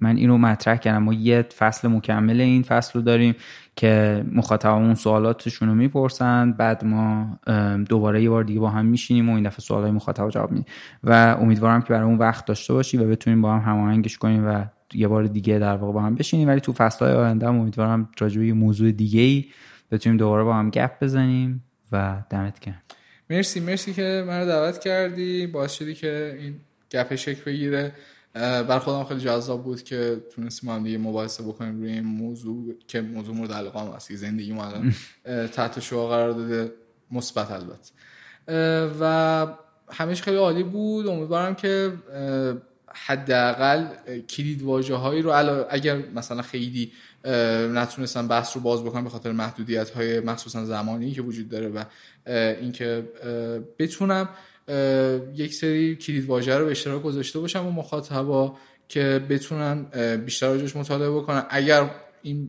من اینو مطرح کردم. ما یه فصل مکمل این فصل رو داریم که مخاطبمون سوالاتشون رو می‌پرسند بعد ما دوباره یه بار دیگه با هم میشینیم و این دفعه سوالای مخاطب جواب میدیم. و امیدوارم که برای اون وقت داشته باشی و بتونیم با هم هماهنگش کنیم و یه بار دیگه در واقع با هم بشینیم ولی تو فصلهای آینده امیدوارم راجع به موضوع دیگه ای بتونیم دوباره با هم گپ بزنیم و دمت گرم. مرسی مرسی که منو دعوت کردی. باعث شدی که این گپ شکل بگیره. بر خودم خیلی جذاب بود که تونستیم هم دیگه مباحثه بکنیم روی این موضوع که موضوع مورد علاقه هم هست زندگی ما [laughs] تحت شعا قرار داده. مثبت البته. و همیشه خیلی عالی بود. امیدوارم که حداقل کلید واژه هایی رو اگر مثلا خیلی نتونستن بحث رو باز بکنم به خاطر محدودیت های مخصوصا زمانی که وجود داره و اینکه بتونم یک سری کلید واژه رو به اشتراک گذاشته باشم و مخاطبا که بتونن بیشتر راجعش مطالعه بکنن. اگر این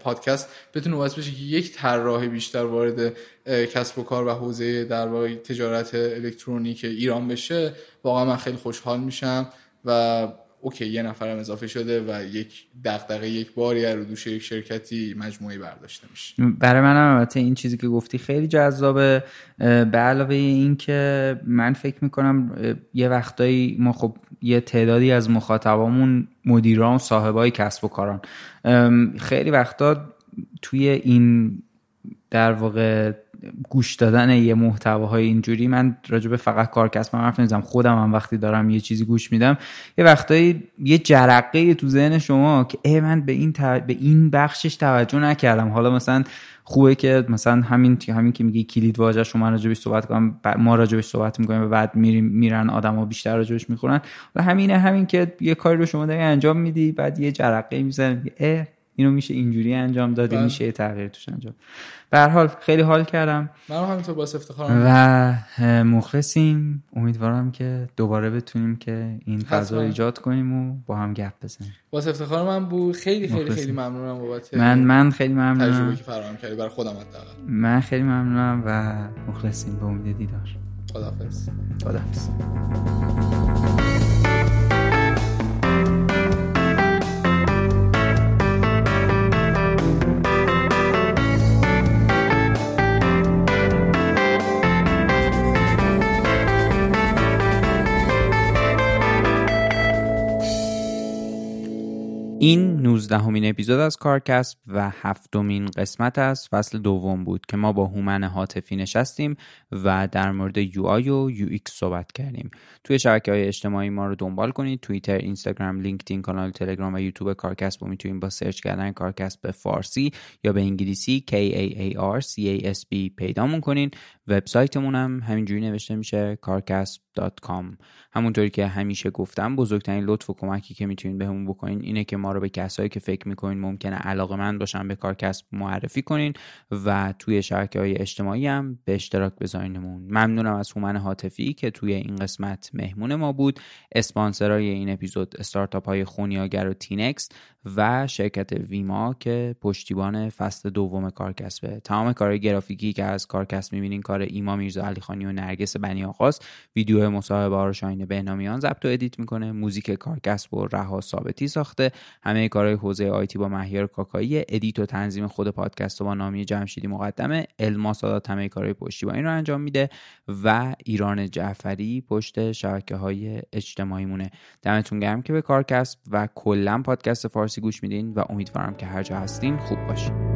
پادکست بتونه باعث بشه که یک طراح بیشتر وارد کسب و کار و حوزه در واقع تجارت الکترونیک ایران بشه واقعا من خیلی خوشحال میشم و اوکی یه نفرم اضافه شده و یک دغدغه یک باری رو دوش یک شرکتی مجموعی برداشته میشه. برای منم البته این چیزی که گفتی خیلی جذابه. به علاوه این که من فکر می‌کنم یه وقتایی ما خب یه تعدادی از مخاطبامون مدیران صاحبای کسب و کاران. خیلی وقتا توی این در واقع گوش دادن یه محتواهای اینجوری من راجع فقط کار کسبم حرف نمی‌زنم خودم هم وقتی دارم یه چیزی گوش میدم یه وقتایی یه جرقه تو ذهن شما که ای من به این به این بخشش توجه نکردم. حالا مثلا خوبه که مثلا همین همین که میگی کلید واژه شما راجبش صحبت کنم ما راجبش صحبت می‌کنیم و بعد میریم میرن آدما بیشتر راجبش می‌خورن. و همینه همین که یه کاری رو شما داری انجام میدی بعد یه جرقه می‌زنه اینو میشه اینجوری انجام دادی بله. میشه یه تغییر توش انجام. به حال خیلی حال کردم. من همینطور باعث افتخارم و مخلصیم. امیدوارم که دوباره بتونیم که این فضا ایجاد کنیم و با هم گپ بزنیم. باعث افتخار من بود. خیلی خیلی خیلی ممنونم بابت من من خیلی ممنونم. تجربه که فراهم کردی برای خودم حداقل. من خیلی ممنونم و مخلصیم. به امید دیدار. خدافظ خدافظ این 19 همین اپیزود از کارکسب و هفتمین قسمت از فصل دوم بود که ما با هومن حاطفی نشستیم و در مورد UI و UX صحبت کردیم. توی شبکه های اجتماعی ما رو دنبال کنید. توییتر اینستاگرام لینکدین کانال تلگرام و یوتیوب کارکسب رو می‌تونید با سرچ کردن کارکسب به فارسی یا به انگلیسی K A A R C A S B پیدامون کنین وبسایتمون هم همینجوری نوشته میشه kaarcasb.com همونطوری که همیشه گفتم بزرگترین لطف و کمکی که می‌تونید بهمون بکنین اینه که ما رو به کسایی که فکر می‌کنین ممکنه علاقه‌مند باشن به کارکسب معرفی کنین و توی شبکه های اجتماعی هم به اشتراک بذارینمون. ممنونم از هومن هاتفی که توی این قسمت مهمون ما بود اسپانسرای این اپیزود استارتاپ های خونیاگر و تینکس و شرکت ویما که پشتیبان فصل دوم کارکسبه. تمام کارهای گرافیکی که از کارکسب می‌بینین کار ایما میرزا علیخانی و نرگس بنی آقاست. ویدیو مصاحبه رو شاین بهنامیان ضبط و edit می‌کنه. موزیک کارکسب رو رها ثابتی ساخته. همه کارهای حوزه IT با مهیار کاکایی. edit و تنظیم خود پادکست و با نامی جمشیدی مقدمه. علما سادات همه کارهای پشتیبانی رو انجام میده و ایران جعفری پشت شبکه های اجتماعی مونه دمتون گرم که به کارکسب و کلا پادکست فارسی گوش میدین و امیدوارم که هر جا هستین خوب باشین.